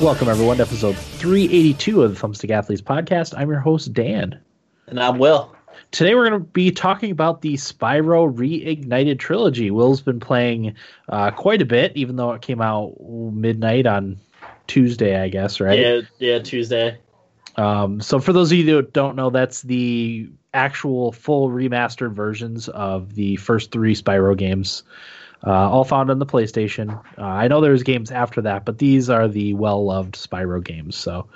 Welcome, everyone, to episode 382 of the Thumbstick Athletes podcast. I'm your host, Dan. And I'm Will. Today, we're going to be talking about the Spyro Reignited trilogy. Will's been playing uh, quite a bit, even though it came out midnight on Tuesday, I guess, right? Yeah, yeah, Tuesday. Um, so, for those of you that don't know, that's the actual full remastered versions of the first three Spyro games uh, all found on the PlayStation. Uh, I know there's games after that, but these are the well loved Spyro games. So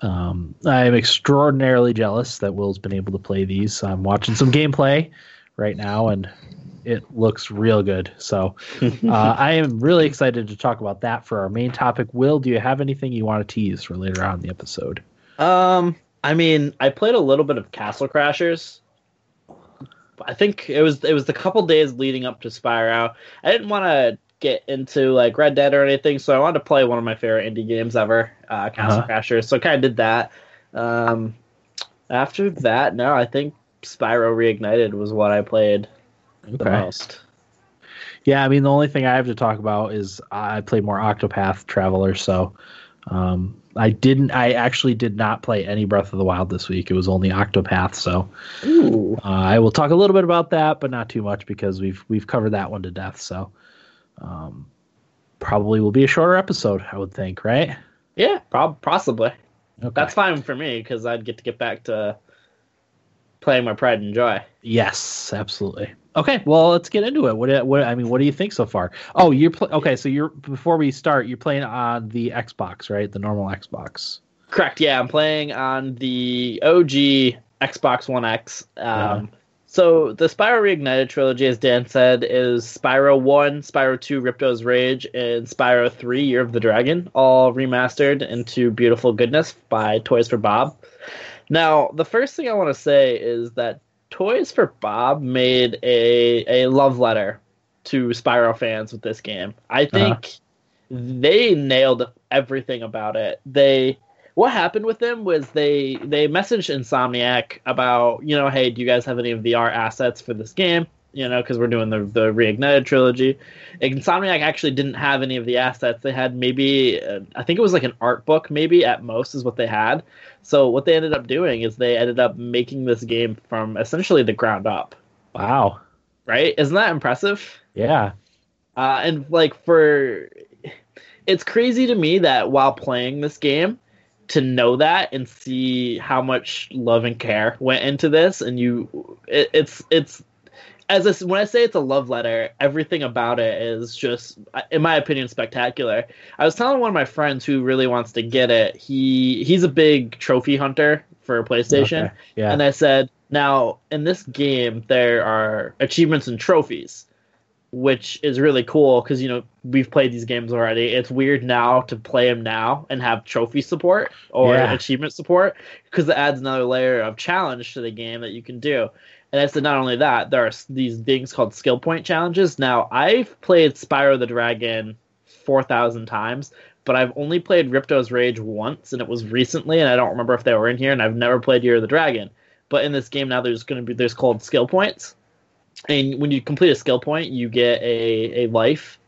um, I'm extraordinarily jealous that Will's been able to play these. I'm watching some gameplay right now, and it looks real good. So uh, I am really excited to talk about that for our main topic. Will, do you have anything you want to tease for later on in the episode? Um, I mean, I played a little bit of Castle Crashers. I think it was it was the couple days leading up to Spyro. I didn't want to get into like Red Dead or anything, so I wanted to play one of my favorite indie games ever, uh, Castle uh-huh. Crashers. So kind of did that. Um, after that, no, I think Spyro Reignited was what I played okay. the most. Yeah, I mean the only thing I have to talk about is I played more Octopath Traveler, so um, I didn't. I actually did not play any Breath of the Wild this week. It was only Octopath. So uh, I will talk a little bit about that, but not too much because we've we've covered that one to death. So um, probably will be a shorter episode. I would think, right? Yeah, prob- possibly. Okay. That's fine for me because I'd get to get back to playing my pride and joy. Yes, absolutely. Okay, well, let's get into it. What, what I mean, what do you think so far? Oh, you're pl- okay. So you're before we start, you're playing on the Xbox, right? The normal Xbox. Correct. Yeah, I'm playing on the OG Xbox One X. Um, yeah. So the Spyro Reignited trilogy, as Dan said, is Spyro One, Spyro Two, Ripto's Rage, and Spyro Three, Year of the Dragon, all remastered into beautiful goodness by Toys for Bob. Now, the first thing I want to say is that Toys for Bob made a a love letter to Spyro fans with this game. I uh-huh. think uh-huh. they nailed everything about it. They what happened with them was they they messaged Insomniac about you know hey do you guys have any of the art assets for this game you know because we're doing the the reignited trilogy. Insomniac actually didn't have any of the assets. They had maybe uh, I think it was like an art book maybe at most is what they had. So what they ended up doing is they ended up making this game from essentially the ground up. Wow. Right? Isn't that impressive? Yeah. Uh, and like for it's crazy to me that while playing this game to know that and see how much love and care went into this and you it, it's it's as when I say it's a love letter, everything about it is just, in my opinion, spectacular. I was telling one of my friends who really wants to get it. He he's a big trophy hunter for PlayStation, okay. yeah. and I said, now in this game there are achievements and trophies, which is really cool because you know we've played these games already. It's weird now to play them now and have trophy support or yeah. achievement support because it adds another layer of challenge to the game that you can do. And I said, not only that, there are these things called skill point challenges. Now, I've played Spyro the Dragon 4,000 times, but I've only played Ripto's Rage once, and it was recently, and I don't remember if they were in here, and I've never played Year of the Dragon. But in this game now, there's going to be, there's called skill points. And when you complete a skill point, you get a, a life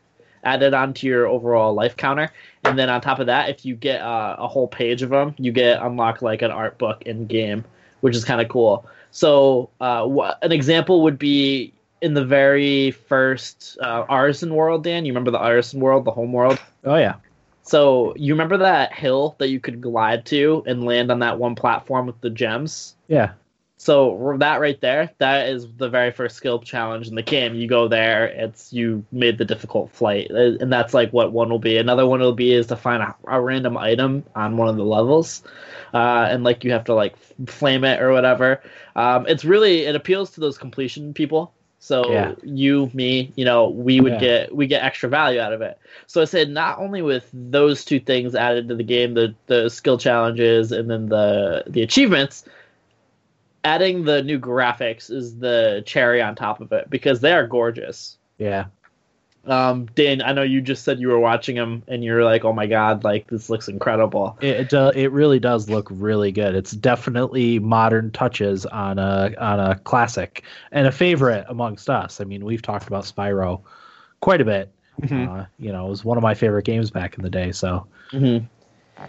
added onto your overall life counter. And then on top of that, if you get uh, a whole page of them, you get unlock like an art book in game, which is kind of cool. So uh, wh- an example would be in the very first uh, Artisan World, Dan. You remember the Artisan World, the home world? Oh yeah. So you remember that hill that you could glide to and land on that one platform with the gems? Yeah. So that right there, that is the very first skill challenge in the game. You go there, it's you made the difficult flight, uh, and that's like what one will be. Another one will be is to find a, a random item on one of the levels, uh, and like you have to like flame it or whatever. Um, it's really it appeals to those completion people. So yeah. you, me, you know, we would yeah. get we get extra value out of it. So I said not only with those two things added to the game, the the skill challenges and then the the achievements adding the new graphics is the cherry on top of it because they are gorgeous. Yeah. Um, Dan, I know you just said you were watching them and you're like, "Oh my god, like this looks incredible." It it, do, it really does look really good. It's definitely modern touches on a on a classic and a favorite amongst us. I mean, we've talked about Spyro quite a bit. Uh, you know, it was one of my favorite games back in the day. So Mm-hmm.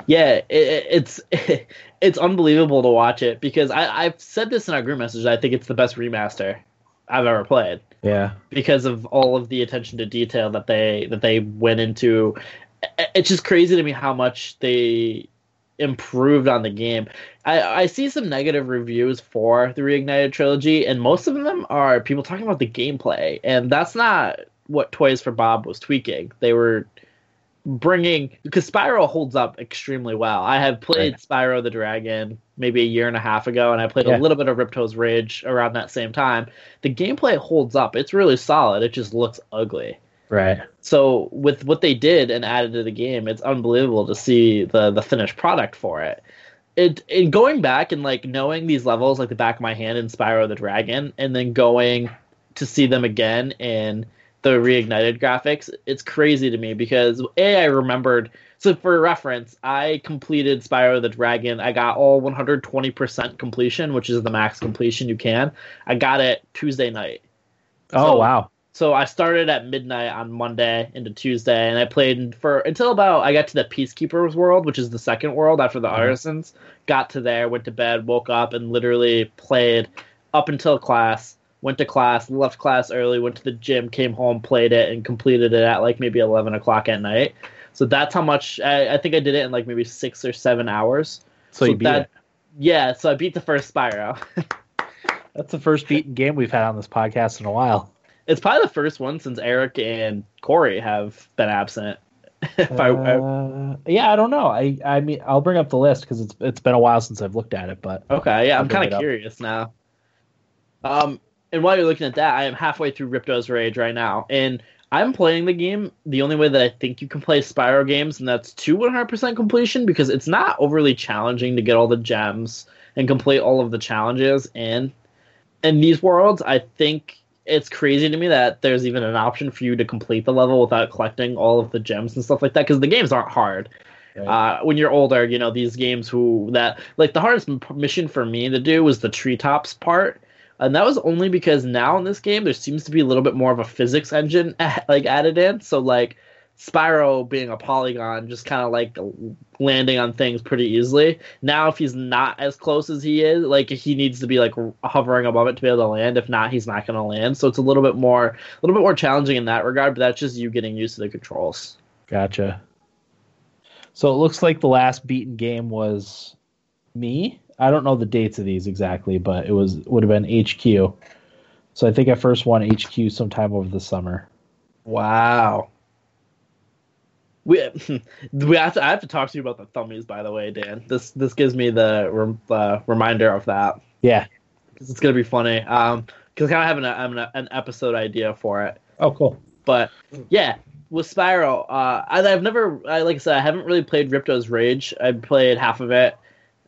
Yeah, it, it's it's unbelievable to watch it because I, I've said this in our group message. I think it's the best remaster I've ever played yeah, because of all of the attention to detail that they that they went into. It's just crazy to me how much they improved on the game. I, I see some negative reviews for the Reignited trilogy, and most of them are people talking about the gameplay, and that's not what Toys for Bob was tweaking. They were bringing because Spyro holds up extremely well. I have played Right. Spyro the Dragon maybe a year and a half ago, and I played Yeah. a little bit of Ripto's Rage around that same time. The gameplay holds up. It's really solid. It just looks ugly. right. So with what they did and added to the game, it's unbelievable to see the the finished product for it. It in going back and like knowing these levels like the back of my hand in Spyro the Dragon, and then going to see them again in the reignited graphics, it's crazy to me because a I remembered. So for reference, I completed Spyro the Dragon. I got all 120% completion, which is the max completion you can. I got it Tuesday night. Oh So- wow. So I started at midnight on Monday into Tuesday, and I played for until about I got to the Peacekeepers world, which is the second world after the Mhm. Artisans. Got to there, went to bed, woke up, and literally played up until class. Went to class, left class early, went to the gym, came home, played it, and completed it at like maybe eleven o'clock at night. So that's how much I, I think I did it in like maybe six or seven hours. So, you beat that, it. Yeah, so I beat the first Spyro. That's the first beaten game we've had on this podcast in a while. It's probably the first one since Eric and Corey have been absent. if I, Uh, yeah, I don't know. I I mean, I'll bring up the list because it's it's been a while since I've looked at it, but okay, yeah, I'm kind of curious now. Um, and while you're looking at that, I am halfway through Ripto's Rage right now, and I'm playing the game the only way that I think you can play Spyro games, and that's to 100% completion because it's not overly challenging to get all the gems and complete all of the challenges. And in these worlds, I think it's crazy to me that there's even an option for you to complete the level without collecting all of the gems and stuff like that because the games aren't hard uh, when you're older, you know these games who that like the hardest m- mission for me to do was the treetops part, and that was only because now in this game there seems to be a little bit more of a physics engine like added in. So like Spyro being a polygon, just kind of like landing on things pretty easily. Now if he's not as close as he is, like he needs to be like hovering above it to be able to land. If not, he's not going to land. So it's a little bit more, a little bit more challenging in that regard. But that's just you getting used to the controls. Gotcha. So it looks like the last beaten game was me. I don't know the dates of these exactly, but it was would have been HQ. So I think I first won HQ sometime over the summer. Wow. We we have to. I have to talk to you about the thummies, by the way, Dan. This this gives me the rem, uh, reminder of that Yeah. because it's gonna be funny. Um, because kind of having a, having a, an episode idea for it. Oh, cool. But yeah, with Spyro, uh, I, I've never, I, like I said, I haven't really played Ripto's Rage. I played half of it,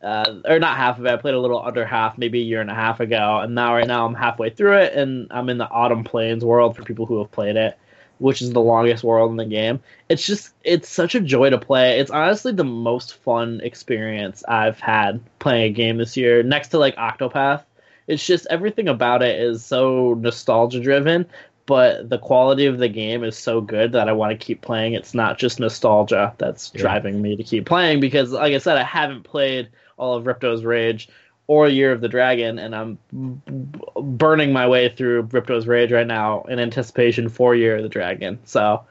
uh, or not half of it. I played a little under half, maybe a year and a half ago, and now right now I'm halfway through it, and I'm in the Autumn Plains world for people who have played it, which is the longest world in the game. It's just, it's such a joy to play. It's honestly the most fun experience I've had playing a game this year, next to like Octopath. It's just everything about it is so nostalgia driven but the quality of the game is so good that I want to keep playing. It's not just nostalgia that's Yeah. driving me to keep playing because, like I said, I haven't played all of Ripto's Rage or Year of the Dragon, and I'm b- burning my way through Ripto's Rage right now in anticipation for Year of the Dragon. So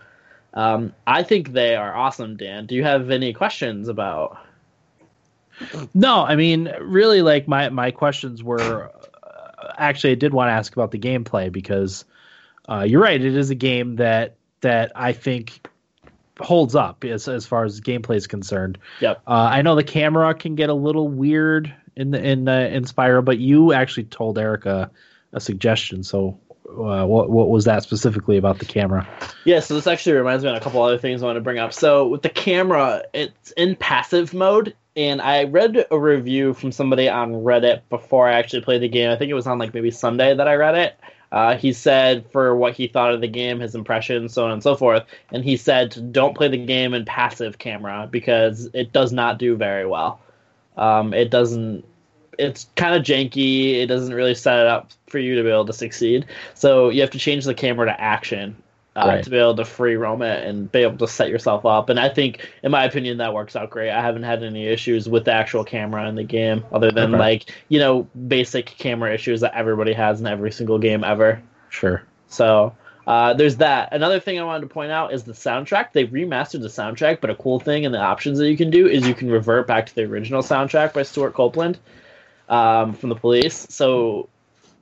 um, I think they are awesome, Dan. Do you have any questions about? No, I mean, really, like my my questions were uh, actually I did want to ask about the gameplay because uh, you're right. It is a game that that I think holds up as as far as gameplay is concerned. Yep. Uh, I know the camera can get a little weird in the in uh, in Spyro, but you actually told Erica a suggestion. So, uh, what what was that specifically about the camera? Yeah, so this actually reminds me of a couple other things I want to bring up. So with the camera, it's in passive mode, and I read a review from somebody on Reddit before I actually played the game. I think it was on like maybe Sunday that I read it. Uh, he said for what he thought of the game, his impressions, so on and so forth. And he said, don't play the game in passive camera because it does not do very well. Um, it doesn't. It's kind of janky. It doesn't really set it up for you to be able to succeed. So you have to change the camera to action uh, Right. to be able to free roam it and be able to set yourself up. And I think, in my opinion, that works out great. I haven't had any issues with the actual camera in the game, other than Okay. like you know basic camera issues that everybody has in every single game ever. Sure. So uh, there's that. Another thing I wanted to point out is the soundtrack. They've remastered the soundtrack, but a cool thing and the options that you can do is you can revert back to the original soundtrack by Stewart Copeland um, from the Police. So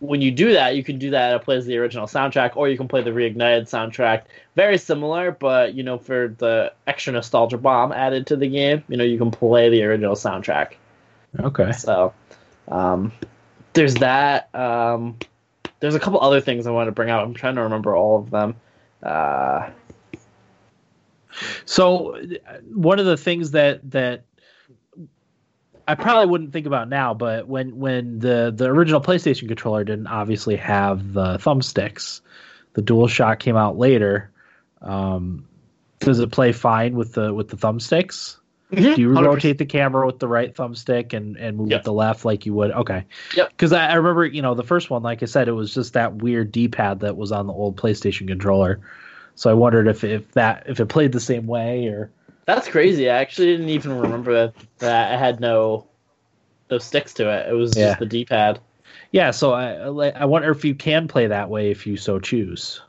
when you do that, you can do that. It plays the original soundtrack, or you can play the reignited soundtrack. Very similar, but you know, for the extra nostalgia bomb added to the game, you know, you can play the original soundtrack. Okay. So um, there's that. Um, there's a couple other things I want to bring out. I'm trying to remember all of them. Uh, So one of the things that that I probably wouldn't think about now, but when when the the original PlayStation controller didn't obviously have the thumbsticks, the DualShock came out later. Um, does it play fine with the with the thumbsticks? Do you 100%. rotate the camera with the right thumbstick and, and move Yep. with the left like you would? Okay. Yep. Because I, I remember, you know, the first one, like I said, it was just that weird D-pad that was on the old PlayStation controller. So I wondered if if that if it played the same way or That's crazy. I actually didn't even remember that, that it had no no sticks to it. It was Yeah. just the D-pad. yeah. So I I wonder if you can play that way if you so choose.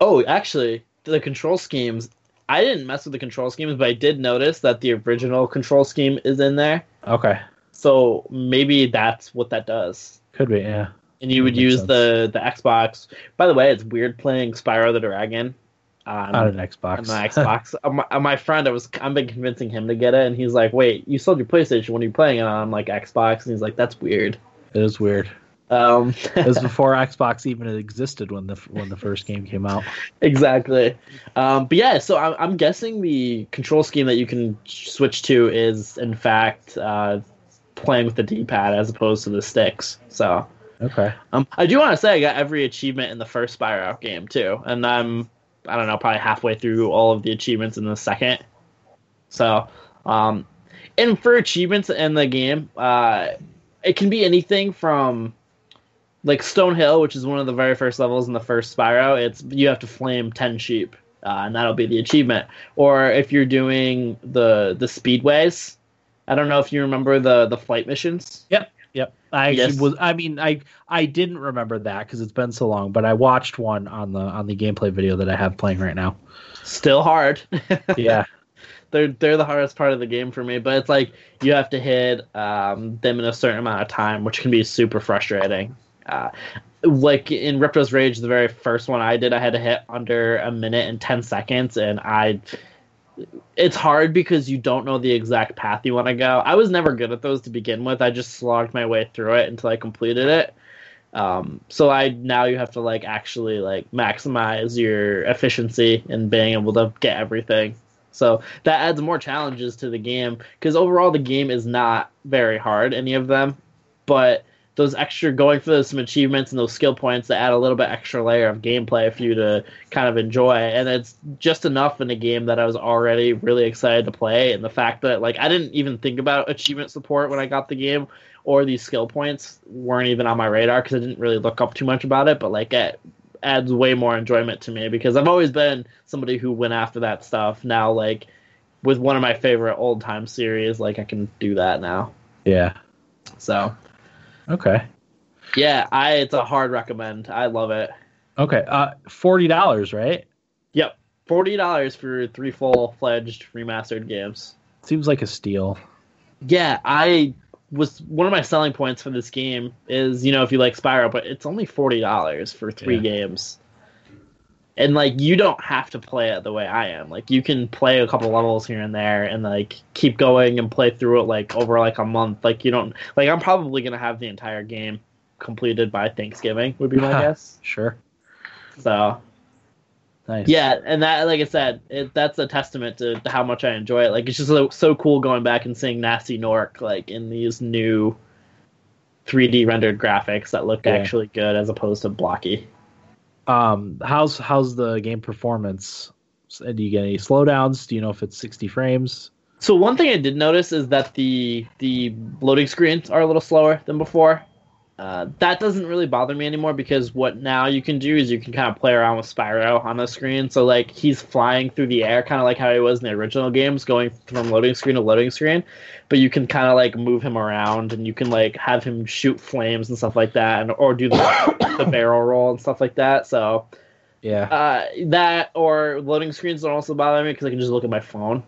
Oh, actually, the control schemes. I didn't mess with the control schemes, but I did notice that the original control scheme is in there. Okay. So maybe that's what that does. Could be. Yeah. and you would use sense. the the Xbox. By the way, it's weird playing Spyro the Dragon on, On an on Xbox. the Xbox. Uh, my, uh, my friend, I was I've been convincing him to get it, and he's like, "Wait, you sold your PlayStation when you're playing it on like Xbox?" And he's like, "That's weird." it is weird. Um, It was before Xbox even existed when the when the first game came out. exactly. Um, but yeah, so I'm, I'm guessing the control scheme that you can switch to is in fact uh, playing with the D-pad as opposed to the sticks. So. Okay. Um, I do want to say I got every achievement in the first Spyro game too, and I'm I don't know probably halfway through all of the achievements in the second. So, um, and for achievements in the game, uh, it can be anything from like Stonehill, which is one of the very first levels in the first Spyro. It's you have to flame ten sheep, uh, and that'll be the achievement. Or if you're doing the the speedways, I don't know if you remember the the flight missions. Yep. I actually Yes. was. I mean, I I didn't remember that because it's been so long. But I watched one on the on the gameplay video that I have playing right now. Still hard. Yeah. they're they're the hardest part of the game for me. But it's like you have to hit um, them in a certain amount of time, which can be super frustrating. Uh, like in Ripto's Rage, the very first one I did, I had to hit under a minute and ten seconds, and I. It's hard because you don't know the exact path you want to go. I was never good at those to begin with. I just slogged my way through it until I completed it. Um, so I now you have to like actually like maximize your efficiency and being able to get everything. So that adds more challenges to the game because overall the game is not very hard, any of them, but those extra going for those some achievements and those skill points that add a little bit extra layer of gameplay for you to kind of enjoy, and it's just enough in a game that I was already really excited to play, and the fact that like I didn't even think about achievement support when I got the game, or these skill points weren't even on my radar because I didn't really look up too much about it, but like it adds way more enjoyment to me because I've always been somebody who went after that stuff. Now, like with one of my favorite old time series, like I can do that now. Yeah. So Okay. yeah, I it's a hard recommend. I love it. Okay. Uh, forty dollars, right? Yep, forty dollars for three full fledged remastered games. Seems like a steal. Yeah, I was one of my selling points for this game is you know if you like Spyro, but it's only forty dollars for three Yeah. games. And like you don't have to play it the way I am. Like you can play a couple levels here and there and like keep going and play through it like over like a month. Like you don't like I'm probably gonna have the entire game completed by Thanksgiving would be my guess. Sure. So Nice. yeah, and that, like I said, it, that's a testament to how much I enjoy it. Like, it's just so, so cool going back and seeing Nasty Norc like in these new 3D rendered graphics that look Yeah. actually good as opposed to blocky. Um, how's how's the game performance? Do you get any slowdowns? Do you know if it's 60 frames? So one thing I did notice is that the the loading screens are a little slower than before. Uh, that doesn't really bother me anymore because what now you can do is you can kind of play around with Spyro on the screen. So like he's flying through the air, kind of like how he was in the original games, going from loading screen to loading screen. But you can kind of like move him around, and you can like have him shoot flames and stuff like that, and or do the, the barrel roll and stuff like that. So Yeah. uh, that or loading screens don't also bother me because I can just look at my phone.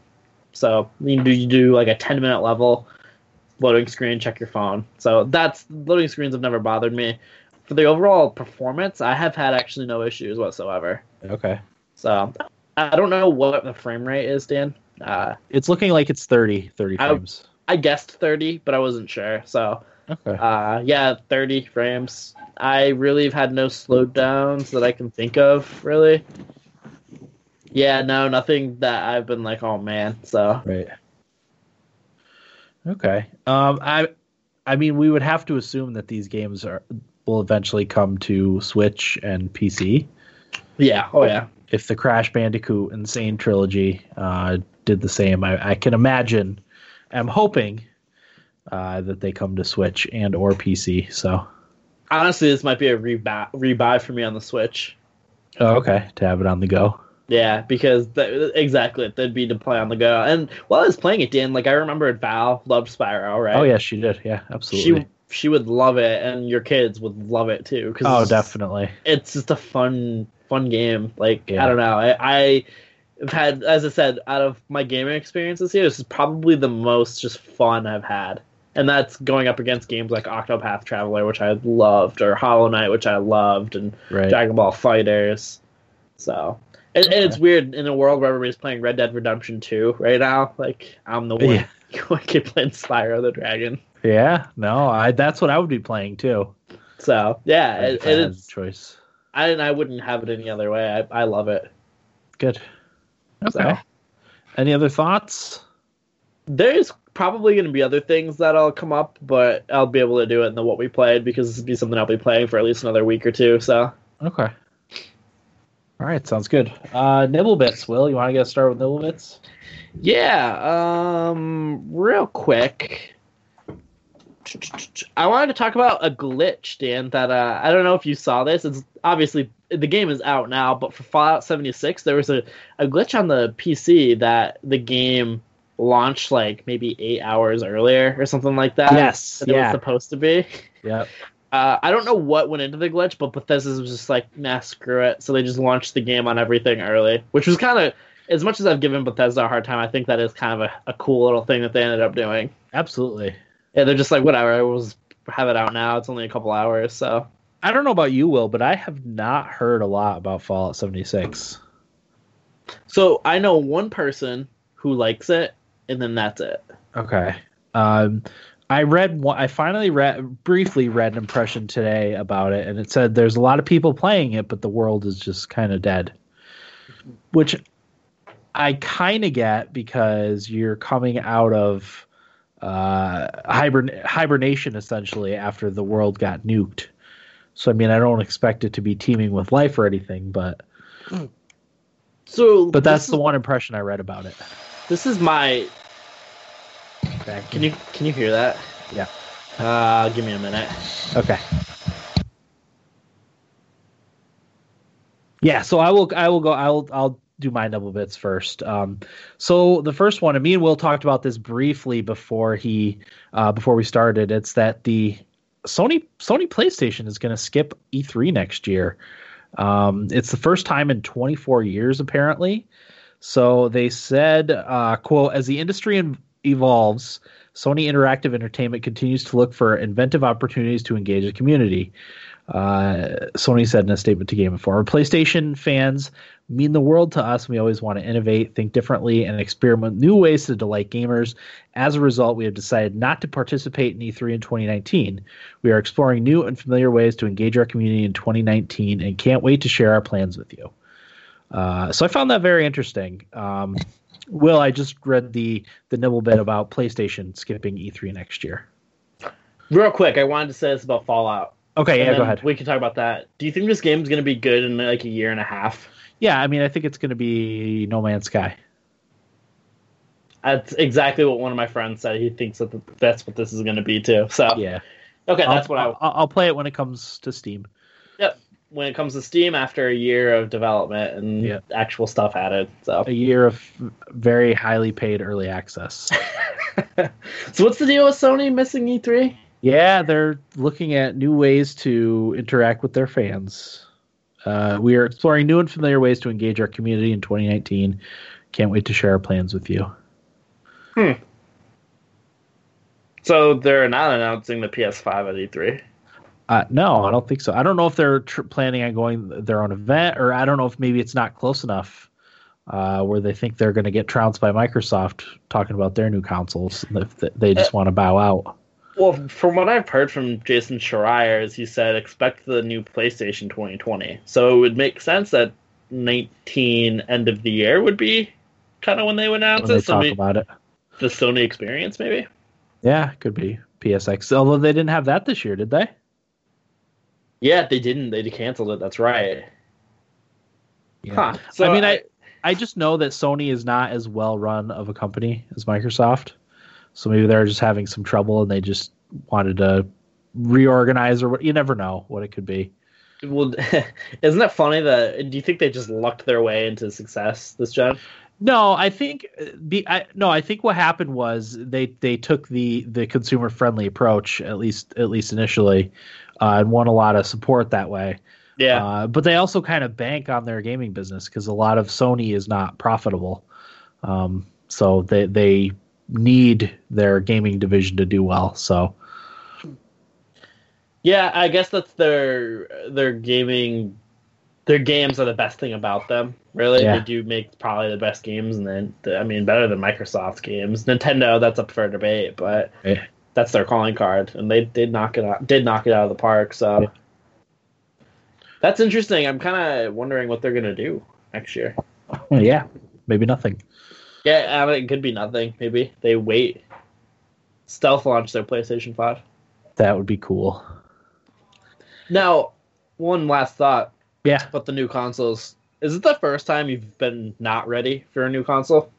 So you do you do like a ten minute level loading screen, check your phone. So that's loading screens have never bothered me. For the overall performance, I have had actually no issues whatsoever. Okay. So I don't know what the frame rate is, Dan. Uh, It's looking like it's 30 30 I- frames. I guessed thirty, but I wasn't sure. So Okay. uh, yeah, thirty frames. I really have had no slowdowns that I can think of. Really. Yeah, no, nothing that I've been like, oh man. So Right. Okay. Um, I, I mean, we would have to assume that these games are will eventually come to Switch and PC. yeah, oh yeah. If the Crash Bandicoot Insane trilogy uh, did the same, I, I can imagine. I'm hoping uh, that they come to Switch and or PC. So, Honestly, this might be a rebuy, rebuy for me on the Switch. oh, okay, to have it on the go. Yeah, because th- exactly, that'd be to play on the go. And while I was playing it, Dan, like I remembered Val loved Spyro, right? Oh yeah, she did. Yeah, absolutely. She she would love it, and your kids would love it too. Cause oh, it's- definitely. it's just a fun fun game like Yeah. i don't know i i have had as i said out of my gaming experiences here this is probably the most just fun i've had and that's going up against games like octopath traveler which i loved or hollow knight which i loved and Right. dragon ball fighters so and, and it's weird in a world where everybody's playing red dead redemption 2 right now like i'm the one Yeah. going to playing spyro the dragon Yeah. No, I. That's what I would be playing too. so yeah it, it is choice. I, and I wouldn't have it any other way i, I love it Good. So- Okay. Any other thoughts? There's probably going to be other things that'll come up, but I'll be able to do it in the what we played because this will be something I'll be playing for at least another week or two. So Okay. All right, sounds good. Uh, nibble bits, Will. You want to get started with Nibblebits? yeah, um, real quick, I wanted to talk about a glitch, Dan. That uh, I don't know if you saw this. It's obviously the game is out now, but for Fallout 76, there was a, a glitch on the PC that the game launched like maybe eight hours earlier or something like that. Yes, than it was yeah. supposed to be. Yep. Uh, I don't know what went into the glitch, but Bethesda was just like, nah, screw it. So they just launched the game on everything early, which was kind of, as much as I've given Bethesda a hard time, I think that is kind of a, a cool little thing that they ended up doing. Absolutely. Yeah, they're just like, whatever, I was have it out now. It's only a couple hours, so I don't know about you, Will, but I have not heard a lot about Fallout 76. so I know one person who likes it, and then that's it. Okay. Um, I read one. I finally read briefly read an impression today about it, and it said there's a lot of people playing it, but the world is just kind of dead. Which I kind of get because you're coming out of uh, hibern- hibernation essentially after the world got nuked. So I mean, I don't expect it to be teeming with life or anything, but So, but that's the one impression I read about it. This is my. Back Can you can you hear that? Yeah. Uh, give me a minute. Okay. Yeah, so I will I will go I'll I'll do my double bits first. Um, so the first one, and me and Will talked about this briefly before he uh, before we started. It's that the Sony Sony PlayStation is going to skip E3 next year. Um, it's the first time in 24 years apparently. So they said, uh, "quote As the industry in- evolves, Sony Interactive Entertainment continues to look for inventive opportunities to engage the community." Uh, Sony said in a statement to Game Informer, "PlayStation fans mean the world to us. We always want to innovate, think differently, and experiment new ways to delight gamers. As a result, we have decided not to participate in E3 in 2019. We are exploring new and familiar ways to engage our community in 2019, and can't wait to share our plans with you." Uh, so I found that very interesting. Um, Will, I just read the the nibble bit about PlayStation skipping E3 next year. Real quick, I wanted to say this about Fallout. Okay, yeah, go ahead. We can talk about that. Do you think this game is going to be good in like a year and a half? Yeah, I mean, I think it's going to be No Man's Sky. That's exactly what one of my friends said. He thinks that that's what this is going to be too. So Yeah, okay, that's I'll, what I. I'll, I'll play it when it comes to Steam. When it comes to Steam, after a year of development and Yeah. actual stuff added. So A year of very highly paid early access. so what's the deal with Sony missing E E3? yeah, they're looking at new ways to interact with their fans. Uh, we are exploring new and familiar ways to engage our community in 2019. Can't wait to share our plans with you. Hmm. So they're not announcing the PS5 at E E3. Uh, no, I don't think so. I don't know if they're tr- planning on going their own event, or I don't know if maybe it's not close enough uh, where they think they're going to get trounced by Microsoft talking about their new consoles. If they just want to bow out. Well, from what I've heard from Jason Schreier, is he said expect the new PlayStation 2020. So it would make sense that 19 end of the year would be kind of when they would announce When they it. So talk maybe about it, the Sony experience, maybe. yeah, could be PSX. Although they didn't have that this year, did they? Yeah, they didn't. They canceled it. That's right. Huh. So I mean, I I just know that Sony is not as well run of a company as Microsoft, so maybe they're just having some trouble and they just wanted to reorganize or what. You never know what it could be. well, isn't it funny that? Do you think they just lucked their way into success this gen? No, I think be I, no, I think what happened was they they took the the consumer friendly approach at least at least initially, uh, and won a lot of support that way. Yeah. Uh, but they also kind of bank on their gaming business because a lot of Sony is not profitable, um, so they they need their gaming division to do well. So Yeah, I guess that's their their gaming their games are the best thing about them. Really, Yeah. they do make probably the best games, and then I mean better than Microsoft's games. Nintendo, that's up for debate, but. That's their calling card, and they did knock it out. Did knock it out of the park. So Yeah. that's interesting. I'm kind of wondering what they're gonna do next year. yeah, maybe nothing. Yeah, I mean, it could be nothing. Maybe they wait, stealth launch their PlayStation Five. That would be cool. Now, one last thought. Yeah. about the new consoles. Is it the first time you've been not ready for a new console?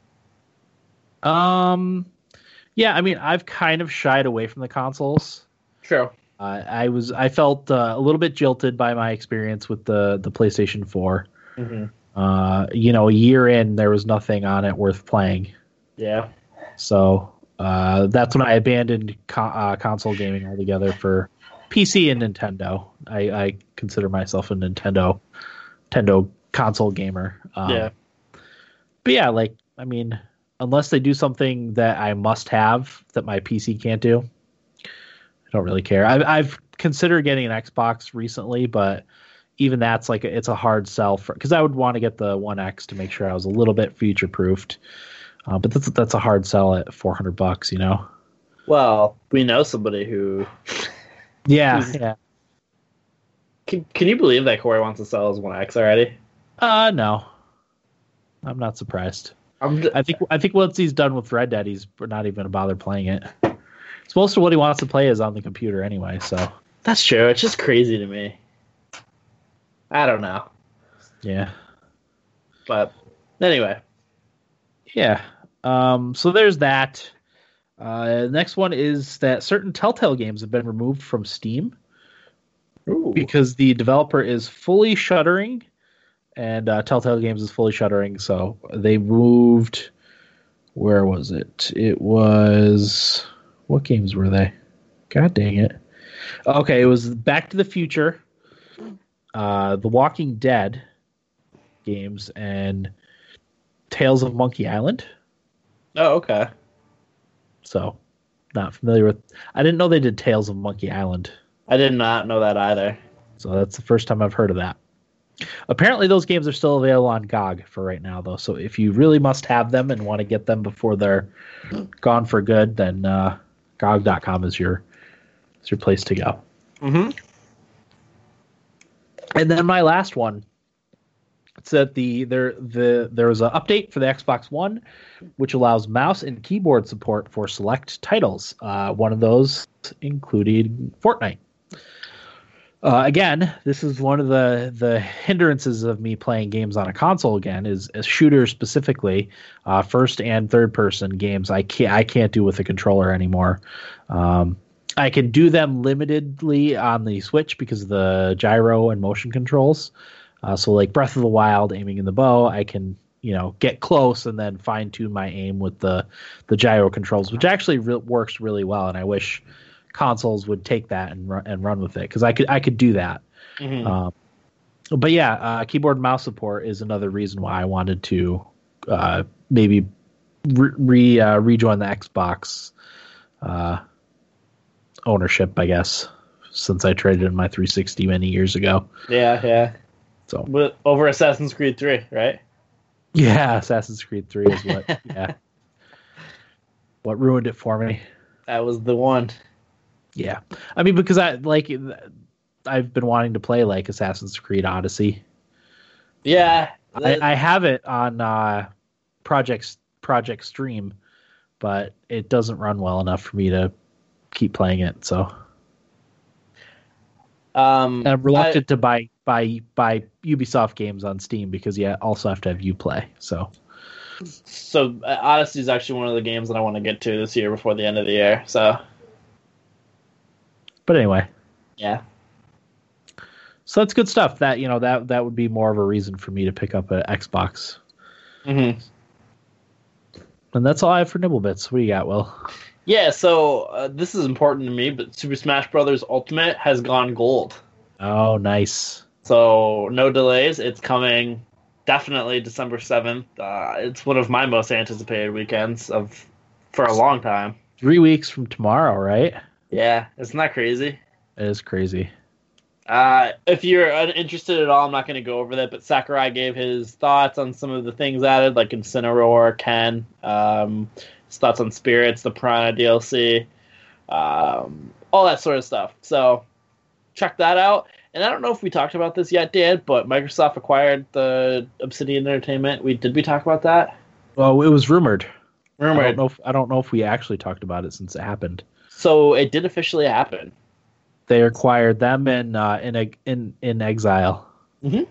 Um, yeah, I mean, I've kind of shied away from the consoles. True. Uh, I was I felt uh, a little bit jilted by my experience with the the PlayStation 4. Mm-hmm. Uh, you know, a year in, there was nothing on it worth playing. Yeah. So uh, that's when I abandoned co- uh, console gaming altogether for PC and Nintendo. I, I consider myself a Nintendo Nintendo console gamer. Um, yeah. But yeah, like I mean, unless they do something that I must have that my PC can't do, I don't really care. I've, I've considered getting an Xbox recently, but even that's like it's a hard sell for because I would want to get the One X to make sure I was a little bit future proofed. Uh, but that's that's a hard sell at four hundred bucks, you know. Well, we know somebody who. Yeah, yeah. Can, can you believe that Corey wants to sell his One X already? Uh, no, I'm not surprised. I'm d- I think I think once he's done with Red Dead, he's not even gonna bother playing it. It's most of what he wants to play is on the computer anyway. So that's true. It's just crazy to me. I don't know, yeah, but anyway, yeah. Um, so there's that. Uh, next one is that certain Telltale games have been removed from Steam Ooh. because the developer is fully shuttering, and uh, Telltale Games is fully shuttering. So they moved. Where was it? It was what games were they? God dang it! Okay, it was Back to the Future, uh, The Walking Dead games, and Tales of Monkey Island. oh, okay. So, not familiar with. I didn't know they did Tales of Monkey Island. I did not know that either. So that's the first time I've heard of that. Apparently, those games are still available on GOG for right now, though. So if you really must have them and want to get them before they're gone for good, then uh, GOG.com is your is your place to go. Mm-hmm. And then my last one It's that the there the there was an update for the Xbox One, which allows mouse and keyboard support for select titles. Uh, one of those included Fortnite. Uh, again, this is one of the the hindrances of me playing games on a console. Again, is, is shooters specifically, uh, first and third person games. I can't I can't do with a controller anymore. Um, I can do them limitedly on the Switch because of the gyro and motion controls. Uh, so, like Breath of the Wild, aiming in the bow, I can you know get close and then fine tune my aim with the the gyro controls, which actually re- works really well. And I wish consoles would take that and run and run with it because I could I could do that. Mm-hmm. Um, but yeah, uh, keyboard and mouse support is another reason why I wanted to uh, maybe re, re uh, rejoin the Xbox uh, ownership, I guess, since I traded in my 360 many years ago. Yeah, yeah. So With, over Assassin's Creed 3, right? Yeah, Assassin's Creed 3 is what yeah. What ruined it for me. That was the one. Yeah, I mean because I like I've been wanting to play like Assassin's Creed Odyssey. Yeah, I, I have it on uh, Project Project Stream, but it doesn't run well enough for me to keep playing it. So um, I'm reluctant I, to buy buy buy Ubisoft games on Steam because you also have to have UPlay. So so uh, Odyssey is actually one of the games that I want to get to this year before the end of the year. So but anyway. Yeah. So that's good stuff. That you know that that would be more of a reason for me to pick up an Xbox. Mm-hmm. And that's all I have for Nibblebits. What do you got, Will? Yeah, so uh, this is important to me, but Super Smash Bros. Ultimate has gone gold. Oh, nice. So no delays. It's coming definitely December seventh. Uh, it's one of my most anticipated weekends of for a long time. Three weeks from tomorrow, right? Yeah, isn't that crazy? It is crazy. Uh, if you're interested at all, I'm not going to go over that, but Sakurai gave his thoughts on some of the things added, like Incineroar, Ken, um, his thoughts on Spirits, the Piranha DLC, um, all that sort of stuff. So check that out. And I don't know if we talked about this yet, Dan, but Microsoft acquired the Obsidian Entertainment. We did we talk about that? Well, it was rumored. Rumored. I don't know if, I don't know if we actually talked about it since it happened. So it did officially happen. They acquired them in uh, in in inXile. Mm-hmm.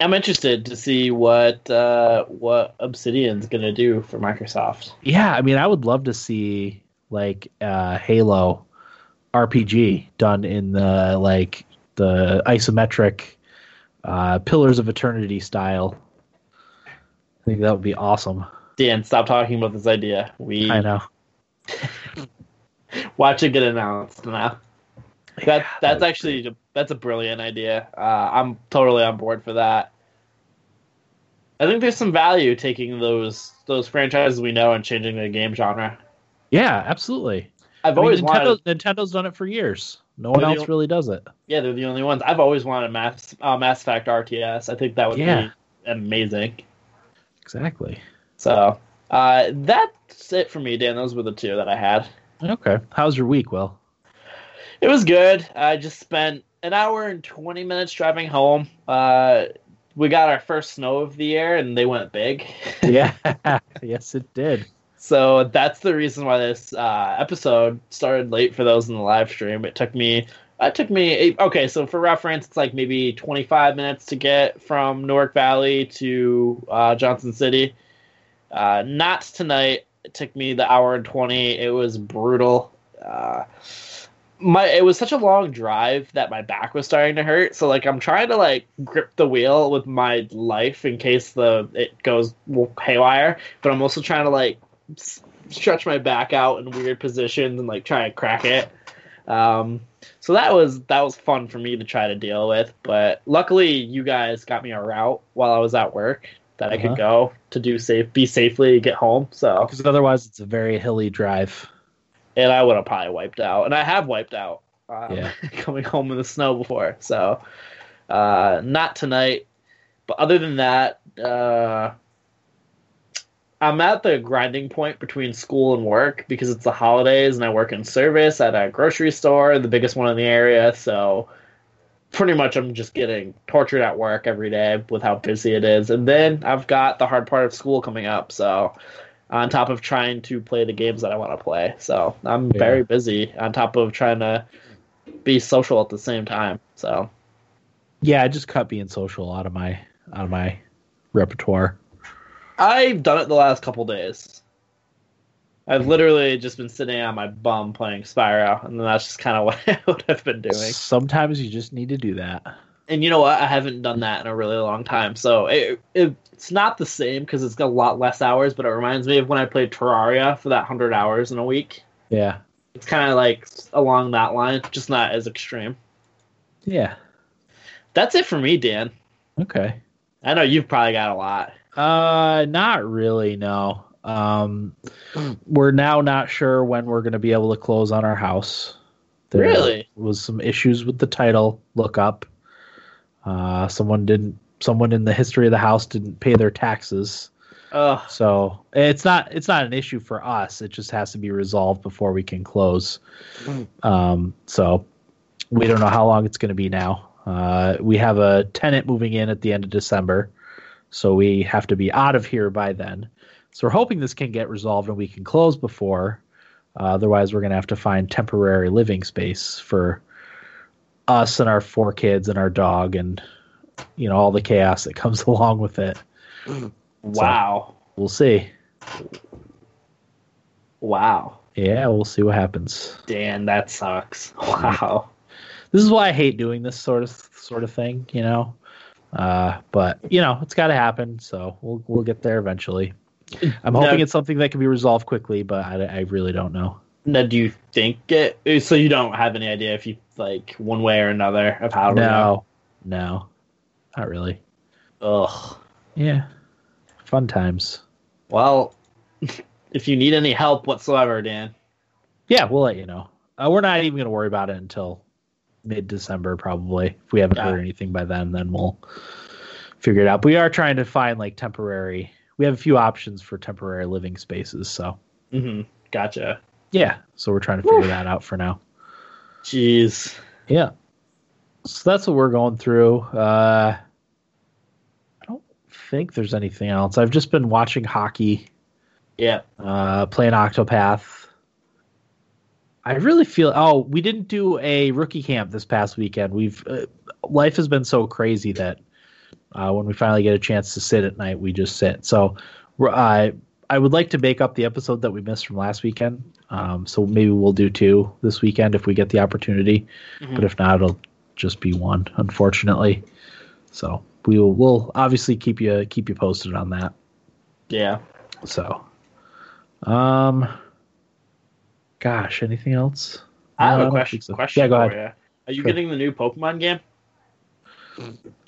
I'm interested to see what uh, what Obsidian's gonna do for Microsoft. Yeah, I mean, I would love to see like uh, Halo RPG done in the like the isometric uh, Pillars of Eternity style. I think that would be awesome. Dan, stop talking about this idea. We I know. watch it get announced now. That that's actually that's a brilliant idea. Uh, I'm totally on board for that. I think there's some value taking those those franchises we know and changing the game genre. Yeah, absolutely. I've I always mean, Nintendo, wanted. Nintend's done it for years. No one else really does it. Yeah, they're the only ones. I've always wanted Mass uh, Mass Effect RTS. I think that would yeah. be amazing. Exactly. So uh, that's it for me, Dan. Those were the two that I had. Okay. How's your week, Will? It was good. I just spent an hour and 20 minutes driving home. Uh, we got our first snow of the year, and they went big. yeah. yes, it did. So that's the reason why this uh, episode started late for those in the live stream. It took me. It took me. Okay, so for reference, it's like maybe 25 minutes to get from Newark Valley to uh, Johnson City. Uh, not tonight. It took me the hour and 20. It was brutal. Uh, my it was such a long drive that my back was starting to hurt. So like I'm trying to like grip the wheel with my life in case the it goes haywire, but I'm also trying to like stretch my back out in weird positions and like try and crack it. Um, so that was that was fun for me to try to deal with. But luckily, you guys got me a route while I was at work that uh-huh. I could uh-huh. go to do safe, be safely, get home. So because otherwise, it's a very hilly drive and I would have probably wiped out, and I have wiped out. Um, yeah. coming home in the snow before, so uh, not tonight. But other than that, uh, I'm at the grinding point between school and work because it's the holidays, and I work in service at a grocery store, the biggest one in the area. So pretty much I'm just getting tortured at work every day with how busy it is. And then I've got the hard part of school coming up. So on top of trying to play the games that I want to play. So I'm Yeah. very busy on top of trying to be social at the same time. So Yeah, I just cut being social out of my out of my repertoire. I've done it the last couple days. I've literally just been sitting on my bum playing Spyro, and that's just kind of what, what I've been doing. Sometimes you just need to do that. And you know what? I haven't done that in a really long time, so it, it it's not the same because it's got a lot less hours. But it reminds me of when I played Terraria for that hundred hours in a week. Yeah. It's kind of like along that line, just not as extreme. Yeah. That's it for me, Dan. Okay. I know you've probably got a lot. Uh, not really. No. Um, we're now not sure when we're going to be able to close on our house. There Really? was some issues with the title lookup. Uh, someone didn't. Someone in the history of the house didn't pay their taxes. Ugh. So it's not it's not an issue for us. It just has to be resolved before we can close. Um, so we don't know how long it's going to be now. Uh, we have a tenant moving in at the end of December, so we have to be out of here by then. So we're hoping this can get resolved and we can close before. Uh, otherwise, we're going to have to find temporary living space for us and our four kids and our dog and you know all the chaos that comes along with it. Wow. We'll see. Wow. Yeah, we'll see what happens. Dan, that sucks. Wow. This is why I hate doing this sort of sort of thing, you know. Uh, but you know, it's got to happen, so we'll we'll get there eventually. I'm Now- hoping it's something that can be resolved quickly, but I, I really don't know. Now, do you think it? So you don't have any idea if you like one way or another of how to No, no, not really. Ugh. Yeah, fun times. Well, if you need any help whatsoever, Dan. Yeah, we'll let you know. Uh, we're not even going to worry about it until mid December, probably. If we haven't Yeah. heard anything by then, then we'll figure it out. But we are trying to find like temporary. We have a few options for temporary living spaces, so Mm-hmm. Gotcha. yeah. So we're trying to figure that out for now. Jeez. Yeah. So that's what we're going through. Uh, I don't think there's anything else. I've just been watching hockey, Yeah. uh, playing Octopath. I really feel. Oh, we didn't do a rookie camp this past weekend. We've uh, life has been so crazy that uh, when we finally get a chance to sit at night, we just sit. So I I would like to make up the episode that we missed from last weekend. Um, so maybe we'll do two this weekend if we get the opportunity. Mhm. But if not, it'll just be one, unfortunately. So we will we'll obviously keep you keep you posted on that. Yeah. So, um, gosh, anything else? I No, have a question. so. Question Yeah, go ahead. you. Are you Sure. getting the new Pokemon game?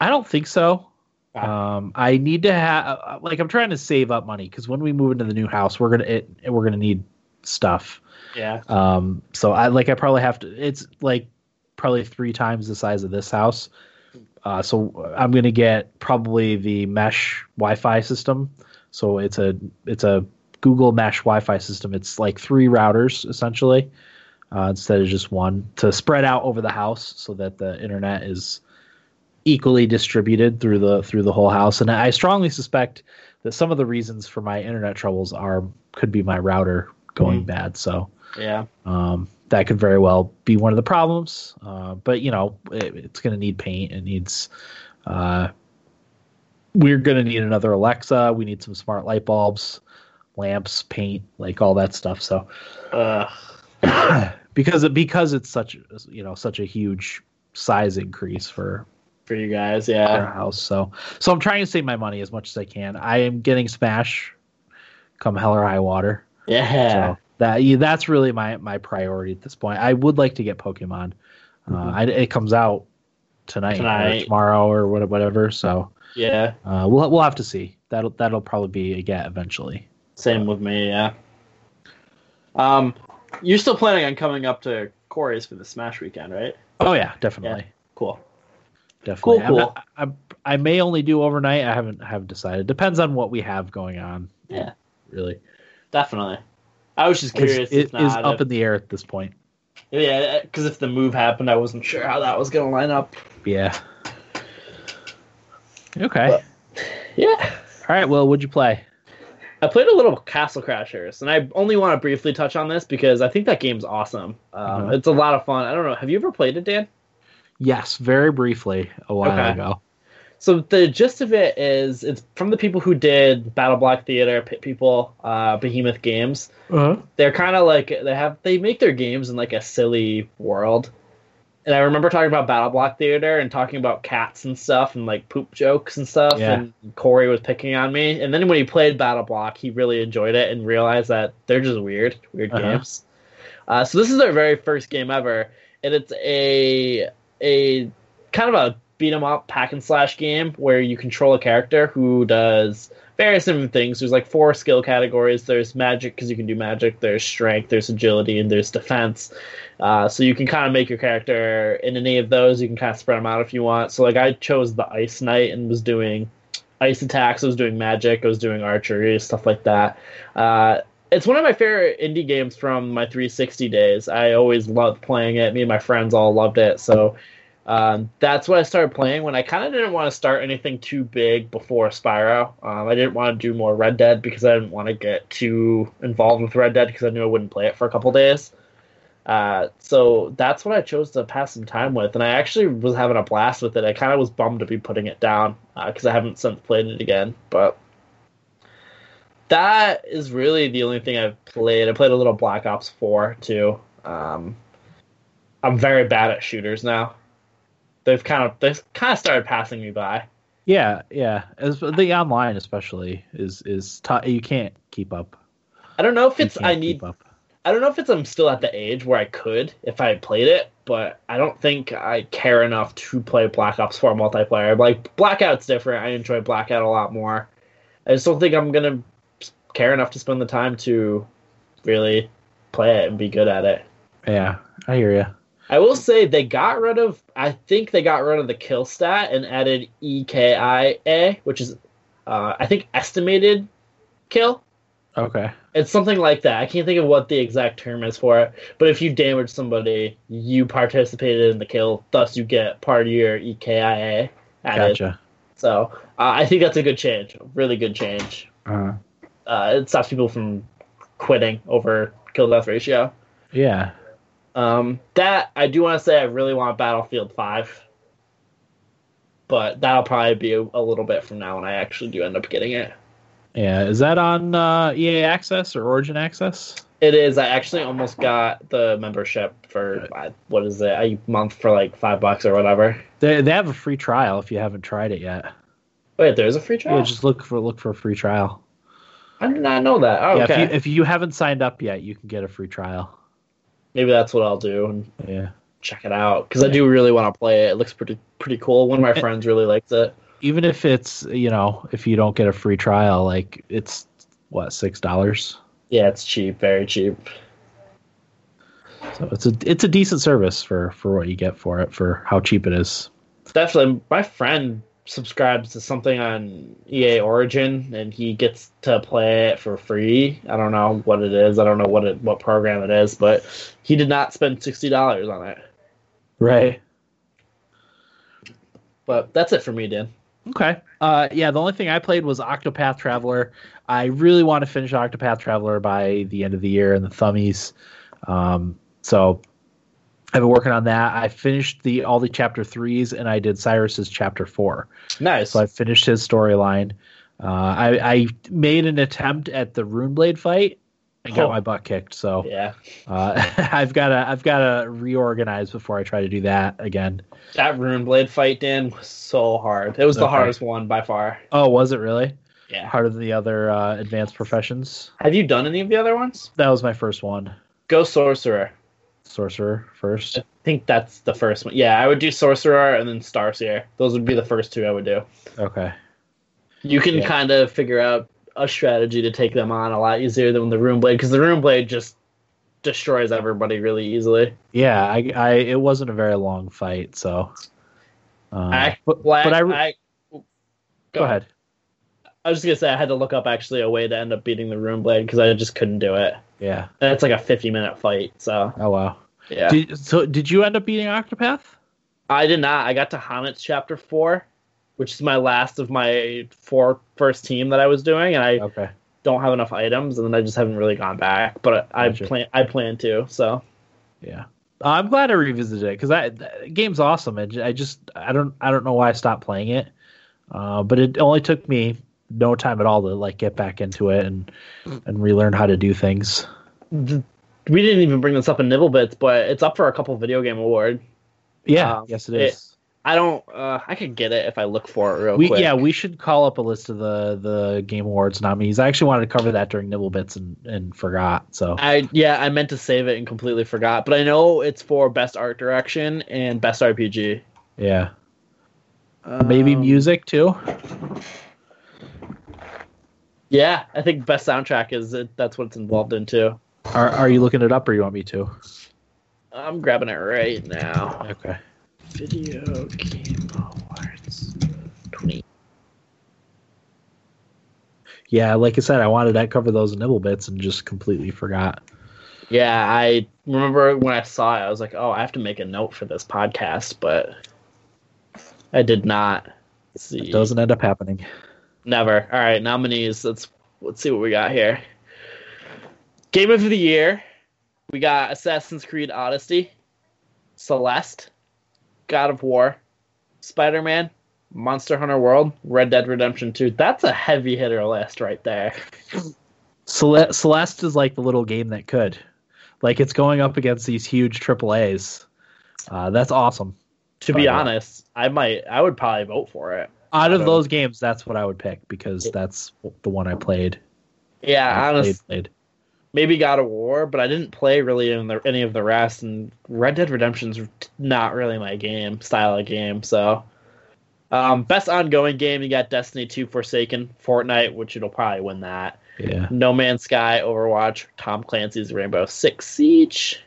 I don't think so. Um, I need to have like I'm trying to save up money because when we move into the new house, we're gonna it, we're gonna need stuff. Yeah. Um, so I like I probably have to. It's like probably three times the size of this house. Uh, so I'm gonna get probably the mesh Wi-Fi system. So it's a it's a Google Mesh Wi-Fi system. It's like three routers essentially uh, instead of just one to spread out over the house so that the internet is equally distributed through the through the whole house. And I strongly suspect that some of the reasons for my internet troubles are could be my router going Mhm. bad. So Yeah. um, that could very well be one of the problems. Uh, but you know, it, it's going to need paint. It needs. Uh, we're going to need another Alexa. We need some smart light bulbs, lamps, paint, like all that stuff. So Ugh. because it, because it's such you know such a huge size increase for For you guys, our yeah. house. So so I'm trying to save my money as much as I can. I am getting Smash, come hell or high water. Yeah. So that yeah, that's really my my priority at this point. I would like to get Pokemon. Uh, Mhm. I, it comes out tonight, Tonight. or tomorrow, or whatever. So Yeah. uh, we'll we'll have to see. That'll that'll probably be a get eventually. Same with me, yeah. Um, you're still planning on coming up to Corey's for the Smash weekend, right? Oh yeah, definitely, Cool. Definitely. Cool, cool. not- I'm- I may only do overnight. I haven't haven't decided. Depends on what we have going on. Yeah. really. Definitely. I was just curious. It if not, is up if- in the air at this point. Yeah, because if the move happened, I wasn't sure how that was going to line up. Yeah. Okay. But- Yeah. All right. Well, what'd you play? I played a little Castle Crashers, and I only want to briefly touch on this because I think that game's awesome. Um, Mhm. It's a lot of fun. I don't know. Have you ever played it, Dan? Yes, very briefly a while Okay. ago. So the gist of it is, it's from the people who did Battle Block Theater, Pit People, uh, Behemoth Games. Uh-huh. They're kind of like they have they make their games in like a silly world. And I remember talking about Battle Block Theater and talking about cats and stuff and like poop jokes and stuff. Yeah. And Corey was picking on me. And then when he played Battle Block, he really enjoyed it and realized that they're just weird, weird Uh-huh. games. Uh, so this is their very first game ever, and it's a a kind of a beat 'em up pack and slash game where you control a character who does various different things. There's like four skill categories. There's magic because you can do magic. There's strength. There's agility, and there's defense. Uh, so you can kind of make your character in any of those. You can kind of spread them out if you want. So like I chose the ice knight and was doing ice attacks. I was doing magic. I was doing archery, stuff like that. Uh, it's one of my favorite indie games from my 360 days. I always loved playing it. Me and my friends all loved it. So um, that's what I started playing when I kind of didn't want to start anything too big before Spyro. Um, I didn't want to do more Red Dead because I didn't want to get too involved with Red Dead because I knew I wouldn't play it for a couple days. Uh, so that's what I chose to pass some time with, and I actually was having a blast with it. I kind of was bummed to be putting it down because I haven't since played it again, but that is really the only thing I've played. I played a little Black Ops 4 too. Um, I'm very bad at shooters now. They've kind of they've kind of started passing me by. Yeah, yeah. As the online especially is is tough. You can't keep up. I don't know if it's I need. I don't know if it's I'm still at the age where I could if I played it, but I don't think I care enough to play Black Ops 4 multiplayer. Like Blackout's different. I enjoy Blackout a lot more. I just don't think I'm gonna care enough to spend the time to really play it and be good at it. Yeah, I hear you. I will say they got rid of. I think they got rid of the kill stat and added EKIA, which is, uh, I think, estimated kill. Okay. It's something like that. I can't think of what the exact term is for it. But if you damage somebody, you participated in the kill. Thus, you get part of your EKIA added. Gotcha. So uh, I think that's a good change. Really good change. Uh, Uh, it stops people from quitting over kill death ratio. yeah. Um, that I do want to say I really want Battlefield Five, but that'll probably be a, a little bit from now when I actually do end up getting it. Yeah. Is that on uh, EA Access or Origin Access? It is. I actually almost got the membership for what is it a month for like five bucks or whatever. They they have a free trial if you haven't tried it yet. Wait, there's a free trial. Yeah, just look for look for a free trial. I did not know that. Oh, Yeah, okay, if you if you haven't signed up yet, you can get a free trial. maybe that's what I'll do and Yeah. check it out because I do really want to play it. It looks pretty pretty cool. One of my eh. friends really likes it. Even if it's you know if you don't get a free trial, like it's what six dollars. Yeah, it's cheap, very cheap. So it's a it's a decent service for for what you get for it for how cheap it is. definitely my friend subscribes to something on EA Origin and he gets to play it for free. I don't know what it is. I don't know what it what program it is, but he did not spend sixty dollars on it. Right. But that's it for me, Dan. Okay. Uh, yeah, the only thing I played was Octopath Traveler. I really want to finish Octopath Traveler by the end of the year in the thummies. Um, so I've been working on that. I finished the all the chapter threes, and I did Cyrus's chapter four. Nice. So I finished his storyline. Uh, I, I made an attempt at the Runeblade fight and got Oh. my butt kicked. So yeah. uh, I've got to I've got to reorganize before I try to do that again. That Runeblade fight, Dan, was so hard. It was the hardest one by far. Oh, was it really Yeah. harder than the other uh, advanced professions? Have you done any of the other ones? That was my first one. Go Sorcerer. Sorcerer first. I think that's the first one. Yeah, I would do Sorcerer and then Starseer. Those would be the first two I would do. Okay. You can Yeah. kind of figure out a strategy to take them on a lot easier than the Rune Blade because the Rune Blade just destroys everybody really easily. Yeah, I, I it wasn't a very long fight, so. Uh, I, but, well, but I, I, go ahead. I was just gonna say I had to look up actually a way to end up beating the Rune Blade because I just couldn't do it. Yeah. And it's like a fifty minute fight, so Oh wow. Yeah. Did, so did you end up beating Octopath? I did not. I got to H'aanit's chapter four, which is my last of my four first team that I was doing, and I Okay. don't have enough items, and then I just haven't really gone back. But I Gotcha. plan. I plan to. So Yeah. I'm glad I revisited it because that, game's awesome. And I just I don't I don't know why I stopped playing it, uh, but it only took me no time at all to like get back into it and and relearn how to do things. we didn't even bring this up in Nibblebits, but it's up for a couple video game award. Yeah, Um, yes it it- is. I don't. Uh, I could get it if I look for it real we quick. yeah we should call up a list of the the game awards nominees. I actually wanted to cover that during Nibblebits and and forgot. So I yeah, I meant to save it and completely forgot. But I know it's for best art direction and best RPG. yeah, maybe Um, music too. Yeah, I think best soundtrack is it, that's what it's involved in too. Are are you looking it up or you want me to? I'm grabbing it right now. Okay. Video Game Awards 20. Yeah, like I said, I wanted to cover those nibble bits and just completely forgot. Yeah, I remember when I saw it, I was like, "Oh, I have to make a note for this podcast," but I did not. See. It doesn't end up happening. Never. All right, nominees. Let's let's see what we got here. Game of the year. We got Assassin's Creed Odyssey, Celeste, God of War, Spider Man, Monster Hunter World, Red Dead Redemption 2. That's a heavy hitter list right there. Cele- Celeste is like the little game that could. Like it's going up against these huge triple A's. Uh, that's awesome. To be Oh, honest, I might I would probably vote for it. Out of those games, that's what I would pick because that's the one I played. Yeah, I honest, played, played. maybe God of War, but I didn't play really in the, any of the rest. And Red Dead Redemption's not really my game style of game. So, um, best ongoing game you got Destiny 2, Forsaken, Fortnite, which it'll probably win that. Yeah. No Man's Sky, Overwatch, Tom Clancy's Rainbow Six Siege.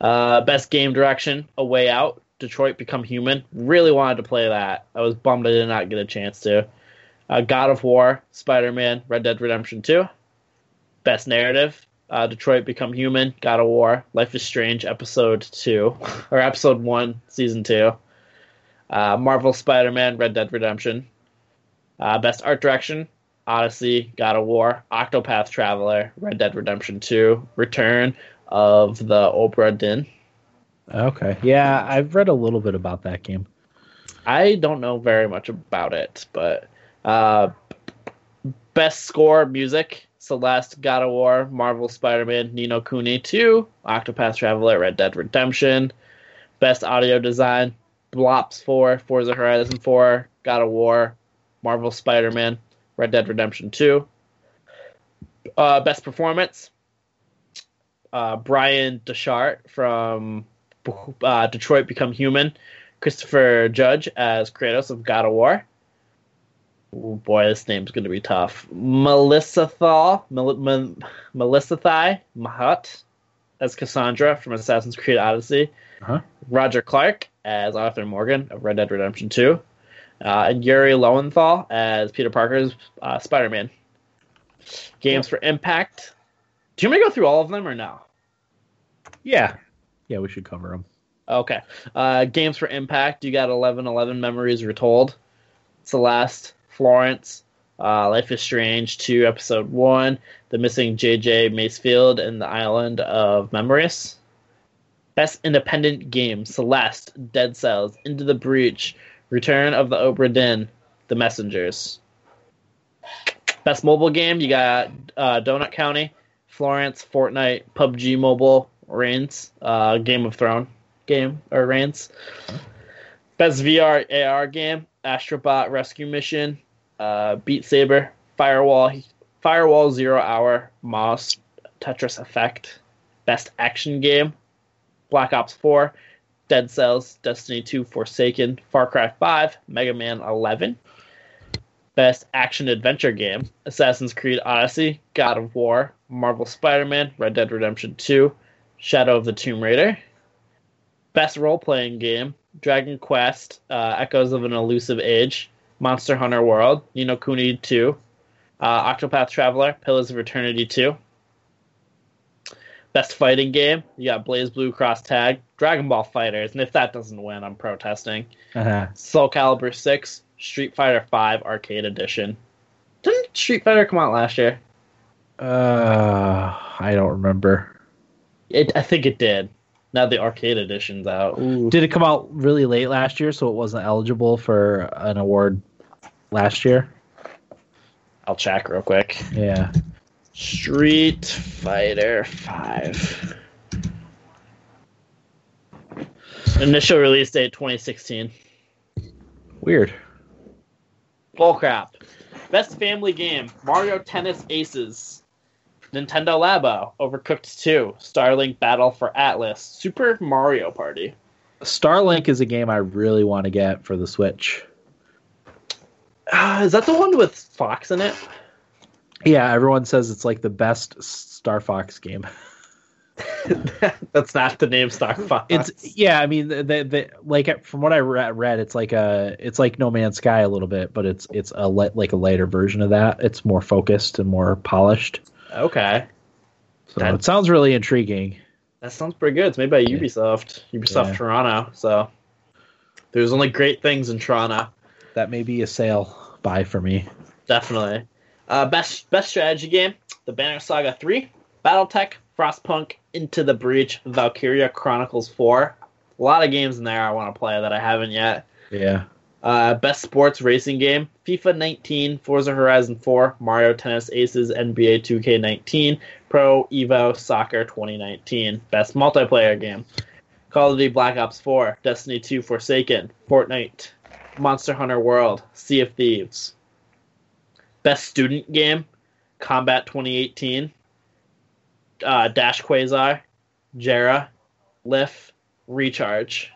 Uh, best game direction, A Way Out, Detroit Become Human. Really wanted to play that. I was bummed I did not get a chance to. Uh, God of War, Spider Man, Red Dead Redemption 2. Best narrative, uh, Detroit Become Human, God of War, Life is Strange, Episode 2, or Episode 1, Season 2. Uh, Marvel Spider Man, Red Dead Redemption. Uh, best art direction, Odyssey, God of War, Octopath Traveler, Red Dead Redemption 2, Return of the Obra Dinn. Okay. Yeah, I've read a little bit about that game. I don't know very much about it, but uh, best score music Celeste, God of War, Marvel Spider Man, Ni no Kuni 2, Octopath Traveler, Red Dead Redemption. Best audio design Blops 4, Forza Horizon 4, God of War, Marvel Spider Man, Red Dead Redemption 2. Uh, best performance uh, Bryan Dechart from uh, Detroit Become Human. Christopher Judge as Kratos of God of War. Boy, this name's going to be tough. Melissa Thal, Mel- Mel- Melissa Thai Mahat as Cassandra from Assassin's Creed Odyssey. Uh-huh. Roger Clark as Arthur Morgan of Red Dead Redemption 2. Uh, and Yuri Lowenthal as Peter Parker's uh, Spider Man. Games for Impact. Do you want me to go through all of them or no? Yeah. Yeah, we should cover them. Okay. Uh, games for Impact. You got 1111 Memories Retold, Celeste, Florence, uh, Life is Strange 2, Episode 1, The Missing JJ Macfield, and The Island of Memories. Best Independent Game Celeste, Dead Cells, Into the Breach, Return of the Obra Dinn, The Messengers. Best Mobile Game. You got uh, Donut County, Florence, Fortnite, PUBG Mobile, Reigns, uh, Game of Thrones game or Reigns. Best VR AR game: Astrobot Rescue Mission, uh, Beat Saber, Firewall, Firewall Zero Hour, Moss, Tetris Effect. Best action game: Black Ops 4, Dead Cells, Destiny 2, Forsaken, Far Cry 5, Mega Man 11. Best action adventure game: Assassin's Creed Odyssey, God of War, Marvel Spider-Man, Red Dead Redemption 2, Shadow of the Tomb Raider. Best role playing game Dragon Quest, uh, Echoes of an Elusive Age, Monster Hunter World, Ni no Kuni 2, uh, Octopath Traveler, Pillars of Eternity 2. Best fighting game, you got BlazBlue Cross Tag, Dragon Ball FighterZ, and if that doesn't win, I'm protesting. Uh-huh. Soul Calibur 6, Street Fighter 5 Arcade Edition. Didn't Street Fighter come out last year? Uh, I don't remember. It, I think it did. Now the arcade edition's out. Ooh. Did it come out really late last year, so it wasn't eligible for an award last year? I'll check real quick. Yeah. Street Fighter 5. Initial release date 2016. Weird. Bullcrap. Best family game Mario Tennis Aces. Nintendo Labo. Overcooked 2. Starlink Battle for Atlas. Super Mario Party. Starlink is a game I really want to get for the Switch. Uh, is that the one with Fox in it? Yeah, everyone says it's like the best Star Fox game. That's not the name Star Fox. It's yeah, I mean, the, the like from what I read, it's like a it's like No Man's Sky a little bit, but it's it's a like a lighter version of that. It's more focused and more polished. Okay, so that, it sounds really intriguing. That sounds pretty good. It's made by Ubisoft, Ubisoft yeah. Toronto. So there's only great things in Toronto. That may be a sale buy for me. Definitely. Uh, best best strategy game: The Banner Saga Three, BattleTech, Frostpunk, Into the Breach, Valkyria Chronicles 4. A lot of games in there I want to play that I haven't yet. Yeah. Uh, best sports racing game: FIFA 19, Forza Horizon 4, Mario Tennis Aces, NBA 2K19, Pro Evo Soccer 2019. Best multiplayer game: Call of Duty Black Ops 4, Destiny 2 Forsaken, Fortnite, Monster Hunter World, Sea of Thieves. Best student game: Combat 2018, uh, Dash Quasar, Jera, Lif, Recharge.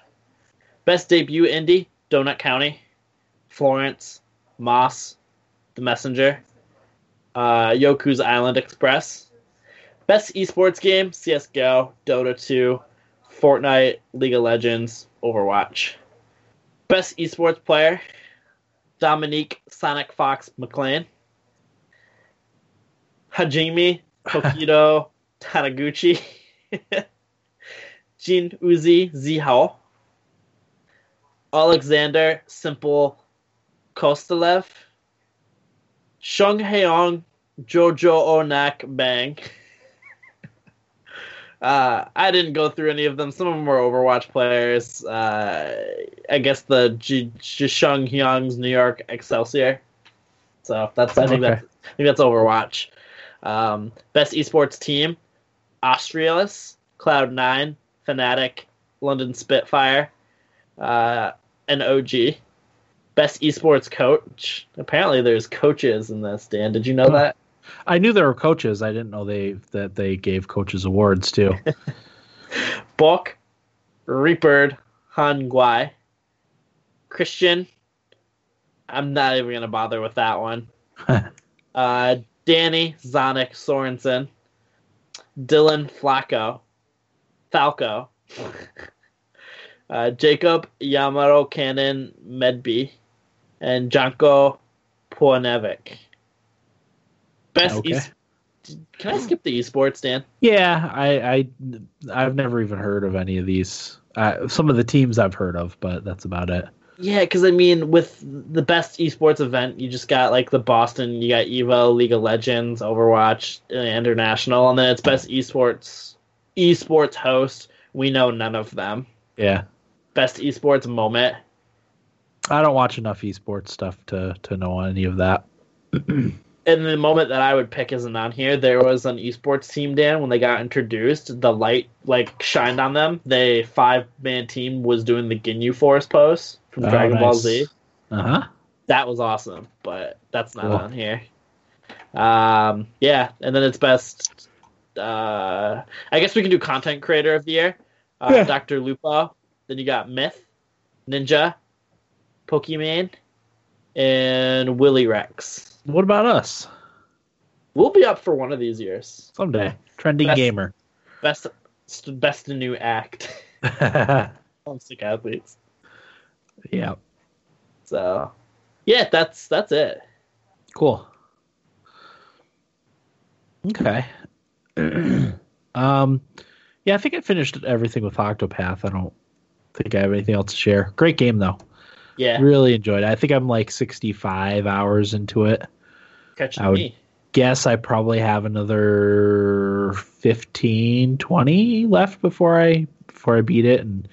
Best debut indie: Donut County, Florence, Moss, The Messenger, uh, Yoku's Island Express. Best esports game: CS:GO, Dota 2, Fortnite, League of Legends, Overwatch. Best esports player: Dominique Sonic Fox McLean. Hajime Tokido Taniguchi, Jin Uzi Zihao, Alexander Simple Kostylev, Shung Heong Jojo Onak Bang. Uh, I didn't go through any of them. Some of them were Overwatch players. Uh, I guess the Jishung Hyung's New York Excelsior. So that's I think okay. that's I think that's Overwatch. Um, best esports team: Astralis, Cloud9, Fnatic, London Spitfire, uh, and OG. Best esports coach. Apparently, there's coaches in this. Dan, did you know that? I knew there were coaches. I didn't know they that they gave coaches awards too. Book, Reaper, Han Guai, Christian. I'm not even gonna bother with that one. uh, Danny Zonic Sorensen, Dylan Flacco, Falco, uh, Jacob Yamaro Cannon Medby, and Janko Poanevic. Best okay. Can I skip the esports, Dan? Yeah, I, I I've never even heard of any of these. Uh, some of the teams I've heard of, but that's about it. Yeah, because I mean, with the best esports event, you just got like the Boston, you got Evo, League of Legends, Overwatch, uh, International, and then it's best esports esports host. We know none of them. Yeah. Best esports moment. I don't watch enough esports stuff to to know any of that. and the moment that I would pick isn't on here. There was an esports team, Dan, when they got introduced, the light like shined on them. The five man team was doing the Ginyu Force pose from oh, Dragon nice. Ball Z. Uh huh. That was awesome, but that's not cool. on here. Um, yeah, and then it's best. Uh, I guess we can do content creator of the year. Uh, yeah. Dr. Lupo. Then you got Myth, Ninja, Pokemon, and Willy Rex. What about us? We'll be up for one of these years someday. Trending best, gamer, best best new act. Stick athletes. Yeah. So, yeah, that's that's it. Cool. Okay. Um, yeah, I think I finished everything with Octopath. I don't think I have anything else to share. Great game though. Yeah, Really enjoyed it. I think I'm like 65 hours into it. catching I would- me. Guess I probably have another 15, 20 left before I before I beat it and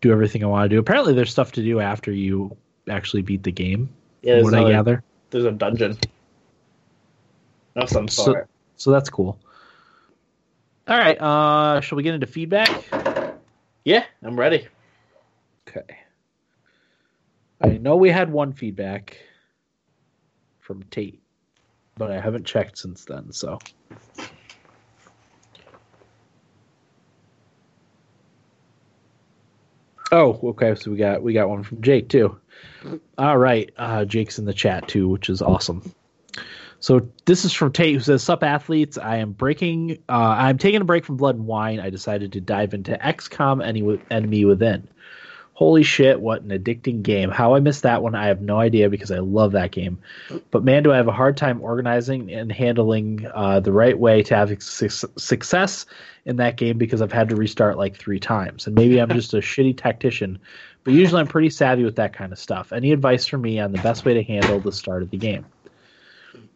do everything I want to do. Apparently, there's stuff to do after you actually beat the game. Yeah, what I gather. there's a dungeon of some So- So that's cool. All right, uh, shall we get into feedback? yeah, I'm ready. Okay. I know we had one feedback from Tate, but I haven't checked since then, so. Oh, okay. So we got we got one from Jake too. All right, uh, Jake's in the chat too, which is awesome. So this is from Tate who says, "Sup athletes, I am breaking. Uh, I'm taking a break from Blood and Wine. I decided to dive into XCOM Any- Enemy Within. Holy shit, what an addicting game. How I missed that one, I have no idea because I love that game. But man, do I have a hard time organizing and handling uh, the right way to have su- success in that game because I've had to restart like three times. And maybe I'm just a shitty tactician, but usually I'm pretty savvy with that kind of stuff. Any advice for me on the best way to handle the start of the game?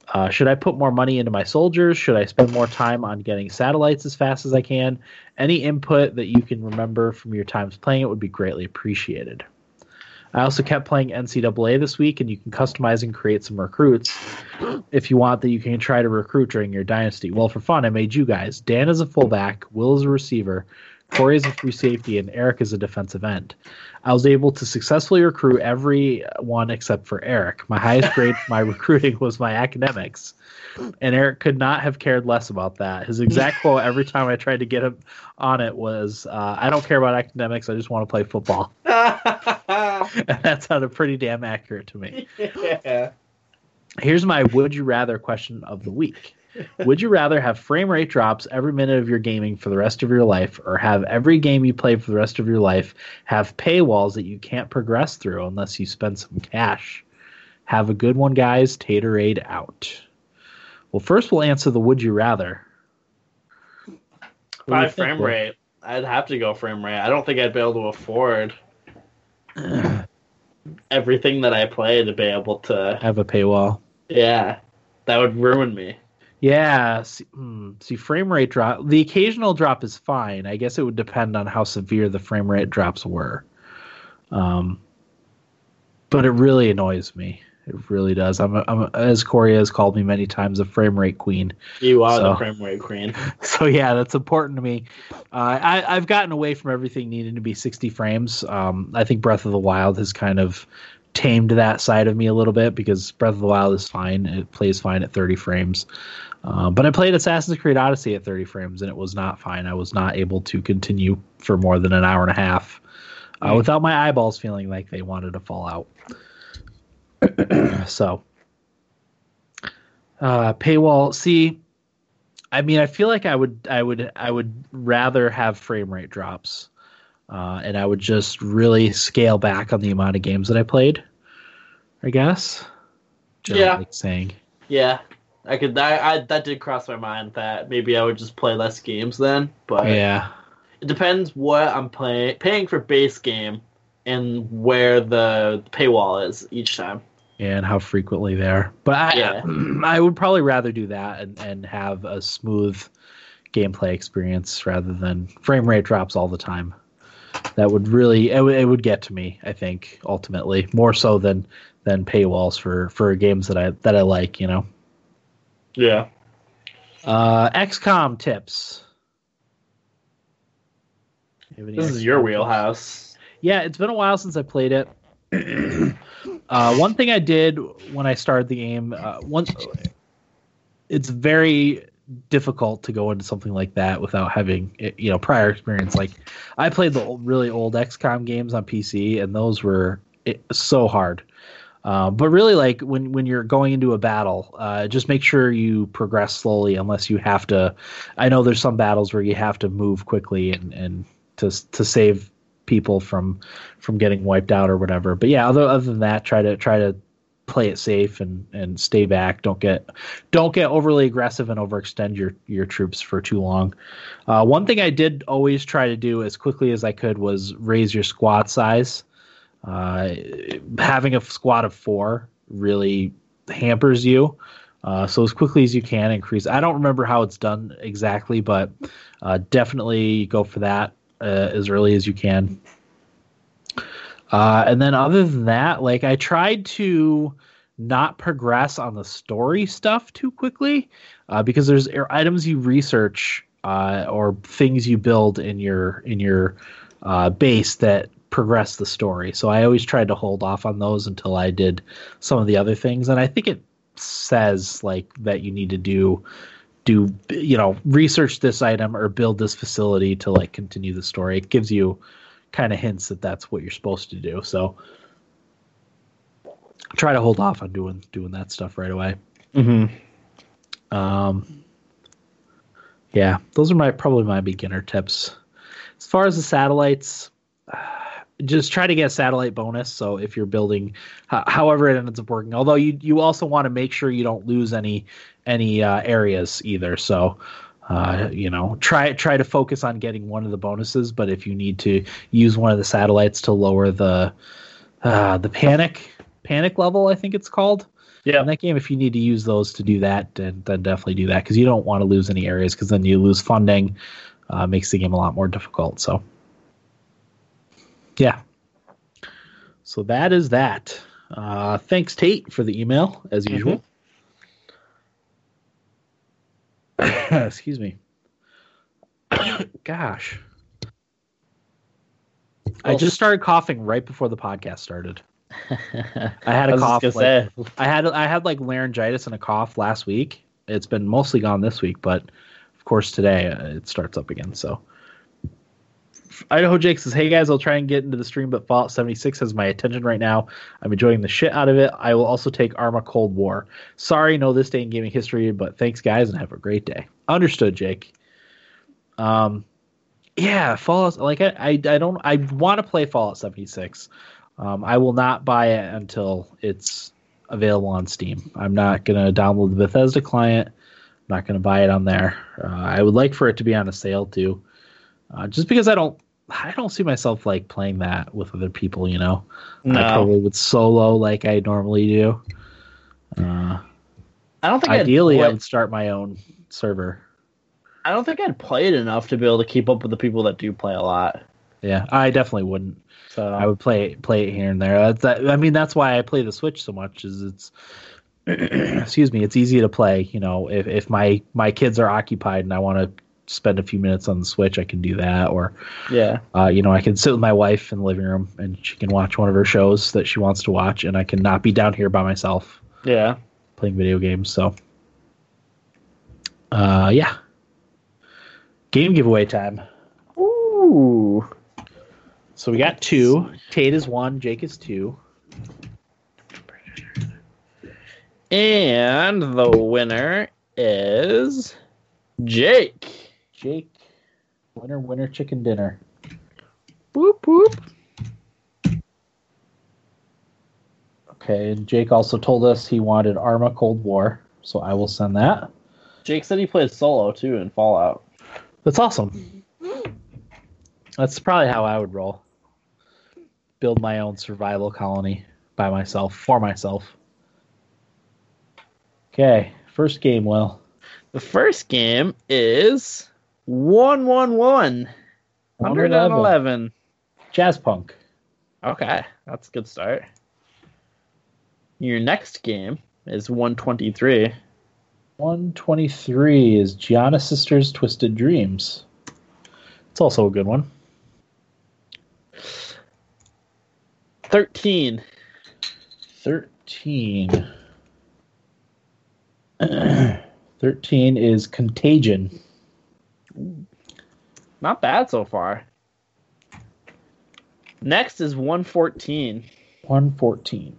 Uh, should I put more money into my soldiers? Should I spend more time on getting satellites as fast as I can? Any input that you can remember from your times playing it would be greatly appreciated. I also kept playing NCAA this week, and you can customize and create some recruits if you want that you can try to recruit during your dynasty. Well, for fun, I made you guys. Dan is a fullback, Will is a receiver, Corey is a free safety, and Eric is a defensive end. I was able to successfully recruit everyone except for Eric. My highest grade for my recruiting was my academics, and Eric could not have cared less about that. His exact quote every time I tried to get him on it was, uh, "I don't care about academics. I just want to play football." and that sounded pretty damn accurate to me. yeah. Here's my would you rather question of the week. Would you rather have frame rate drops every minute of your gaming for the rest of your life, or have every game you play for the rest of your life have paywalls that you can't progress through unless you spend some cash? Have a good one, guys. Taterade out. Well, first we'll answer the would you rather. By frame Will? rate, I'd have to go frame rate. I don't think I'd be able to afford everything that I play to be able to. Have a paywall. Yeah, that would ruin me. Yeah, see, hmm, see, frame rate drop. The occasional drop is fine. I guess it would depend on how severe the frame rate drops were. Um, but it really annoys me. It really does. I'm, a, I'm a, as Corey has called me many times, a frame rate queen. You are So- the frame rate queen. So yeah, that's important to me. Uh, I, I've gotten away from everything needing to be 60 frames. Um, I think Breath of the Wild has kind of tamed that side of me a little bit because Breath of the Wild is fine. It plays fine at 30 frames. Uh, but I played Assassin's Creed Odyssey at 30 frames and it was not fine. I was not able to continue for more than an hour and a half uh, Mm. without my eyeballs feeling like they wanted to fall out. so, uh, paywall. See, I mean, I feel like I would, I would, I would rather have frame rate drops, uh, and I would just really scale back on the amount of games that I played. I guess. Yeah. like saying. Yeah, I could. I, I that did cross my mind that maybe I would just play less games then. But Yeah. it depends what I'm playing, paying for base game, and where the paywall is each time. and how frequently there. But I, Yeah. I would probably rather do that and, and have a smooth gameplay experience rather than frame rate drops all the time. That would really it, would- it would get to me. I think ultimately more so than than paywalls for for games that I that I like. You know. Yeah. Uh, XCOM tips. You have any This is your tips? wheelhouse. Yeah, it's been a while since I played it. uh, one thing I did when I started the game, uh, once it's very difficult to go into something like that without having eh, you know prior experience. Like I played the old, really old XCOM games on PC, and those were it, so hard. Uh, but really, like when when you're going into a battle, uh, just make sure you progress slowly, unless you have to. I know there's some battles where you have to move quickly and and to to save people from from getting wiped out or whatever. But yeah, other other than that, try to try to play it safe and and stay back. Don't get don't get overly aggressive and overextend your your troops for too long. Uh, one thing I did always try to do as quickly as I could was raise your squad size. Uh, having a squad of four really hampers you. Uh, so as quickly as you can increase. I don't remember how it's done exactly, but uh, definitely go for that uh, as early as you can. Uh, and then other than that, like I tried to not progress on the story stuff too quickly uh, because there's items you research uh, or things you build in your in your base that progress the story. So I always tried to hold off on those until I did some of the other things, and I think it says like that you need to do do you know research this item or build this facility to like continue the story. It gives you kind of hints that that's what you're supposed to do. So try to hold off on doing doing that stuff right away. Mm-hmm. um yeah those are my probably my beginner tips. As far as the satellites just try to get a satellite bonus. So if you're building, however it ends up working, although you you also want to make sure you don't lose any any uh, areas either. So uh, you know try try to focus on getting one of the bonuses. But if you need to use one of the satellites to lower the uh, the panic panic level, I think it's called. Yeah. In that game, if you need to use those to do that, then, then definitely do that because you don't want to lose any areas because then you lose funding. Uh, makes the game a lot more difficult. So yeah. So that is that. Uh, thanks, Tate, for the email, as usual. Mm-hmm. Excuse me. Gosh. I just started coughing right before the podcast started. I had a I cough. Like. I had I had like laryngitis and a cough last week. It's been mostly gone this week, but of course today uh, it starts up again. So Idaho Jake says, "Hey guys, I'll try and get into the stream, but Fallout 76 has my attention right now. I'm enjoying the shit out of it. I will also take Arma Cold War. Sorry, no this day in gaming history, but thanks guys and have a great day. Understood, Jake. Um, yeah, Fallout. Like I, I, I don't. I want to play Fallout 76. Um, I will not buy it until it's available on Steam. I'm not gonna download the Bethesda client. I'm not gonna buy it on there. Uh, I would like for it to be on a sale too, uh, just because I don't. I don't see myself like playing that with other people. You know, I probably would solo like I normally do. Uh, I don't think I'd ideally, I would start my own server. I don't think I'd play it enough to be able to keep up with the people that do play a lot. Yeah, I definitely wouldn't. So I would play play it here and there. That's that, I mean, that's why I play the Switch so much. Is it's excuse me, it's easy to play. You know, if if my my kids are occupied and I want to spend a few minutes on the Switch, I can do that. Or yeah, uh, you know, I can sit with my wife in the living room and she can watch one of her shows that she wants to watch, and I can not be down here by myself yeah. playing video games. So, uh, yeah, game giveaway time. Ooh. So we got two. Tate is one. Jake is two. And the winner is Jake. Jake, winner, winner, chicken dinner. Whoop whoop. Okay, and Jake also told us he wanted Arma Cold War, so I will send that. Jake said he played solo too in Fallout. That's awesome. That's probably how I would roll. Build my own survival colony by myself, for myself. Okay, first game, Will. The first game is 111. 111. Jazz Punk. Okay, that's a good start. Your next game is 123. 123 is Giana Sisters Twisted Dreams. It's also a good one. 13. 13. 13 is Contagion. Not bad so far. Next is 114. 114.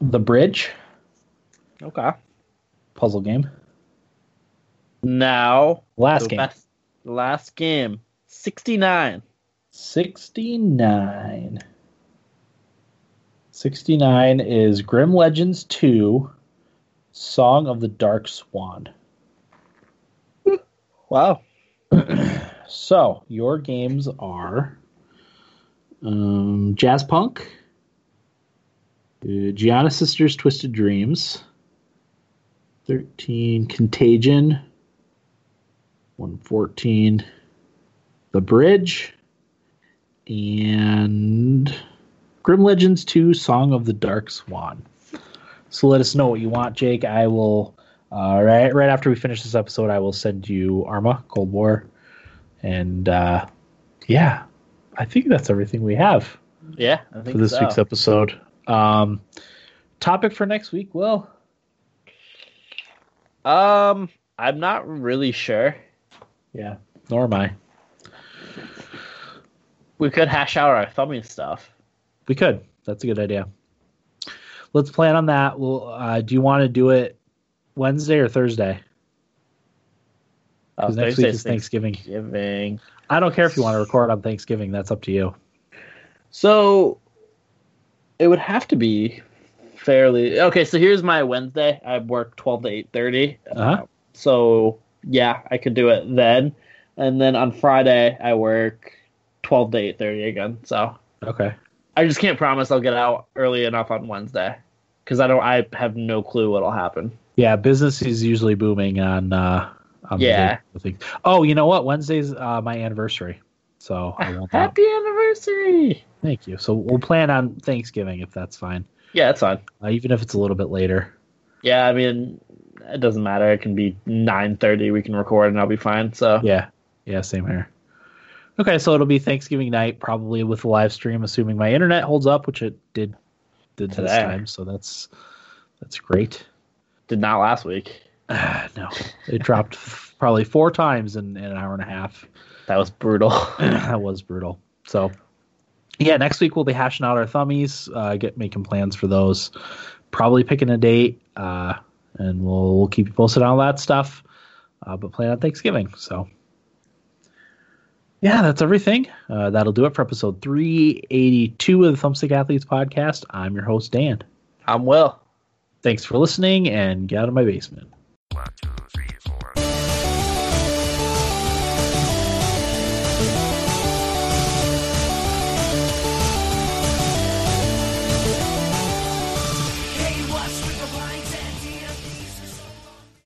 The Bridge, Okay. puzzle game. Now, Last the game. best- last game. 69. 69. 69 is Grim Legends 2 Song of the Dark Swan. Wow. So, your games are um, Jazz Punk, uh, Giana Sisters Twisted Dreams, 13 Contagion, 114 The Bridge, and Grim Legends 2 Song of the Dark Swan. So let us know what you want, Jake. I will uh, right right after we finish this episode, I will send you Arma Cold War, and uh, yeah, I think that's everything we have Yeah, I think for this so. week's episode. Um, topic for next week, Will. Um, I'm not really sure. Yeah, nor am I. We could hash out our thumbing stuff. We could. That's a good idea. Let's plan on that. Well, uh, do you want to do it Wednesday or Thursday? Uh, Because next week is Thanksgiving. Thanksgiving. I don't care if you want to record on Thanksgiving. That's up to you. So it would have to be fairly okay. So here's my Wednesday. I work twelve to eight thirty. Uh-huh. So yeah, I could do it then. And then on Friday I work twelve to eight thirty again. So Okay. I just can't promise I'll get out early enough on Wednesday because I don't. I have no clue what'll happen. Yeah, business is usually booming on. Uh, on the Yeah. Oh, you know what? Wednesday's uh, my anniversary, so I won't. Have, Happy anniversary! thank you. So we'll plan on Thanksgiving if that's fine, Yeah, that's fine. uh, even if it's a little bit later. Yeah, I mean, it doesn't matter. It can be nine thirty. We can record and I'll be fine. So Yeah, yeah, same here. Okay, so it'll be Thanksgiving night, probably with a live stream, assuming my internet holds up, which it did did this time. So that's that's great. Did not last week. Ah, no, it dropped f- probably four times in, in an hour and a half. That was brutal. that was brutal. So, yeah, next week we'll be hashing out our thummies, uh, get making plans for those. Probably picking a date, uh, and we'll we'll keep you posted on all that stuff. Uh, but plan on Thanksgiving. So, yeah, that's everything. Uh, that'll do it for episode 382 of the Thumbstick Athletes podcast. I'm your host Dan. I'm Will. Thanks for listening, and get out of my basement.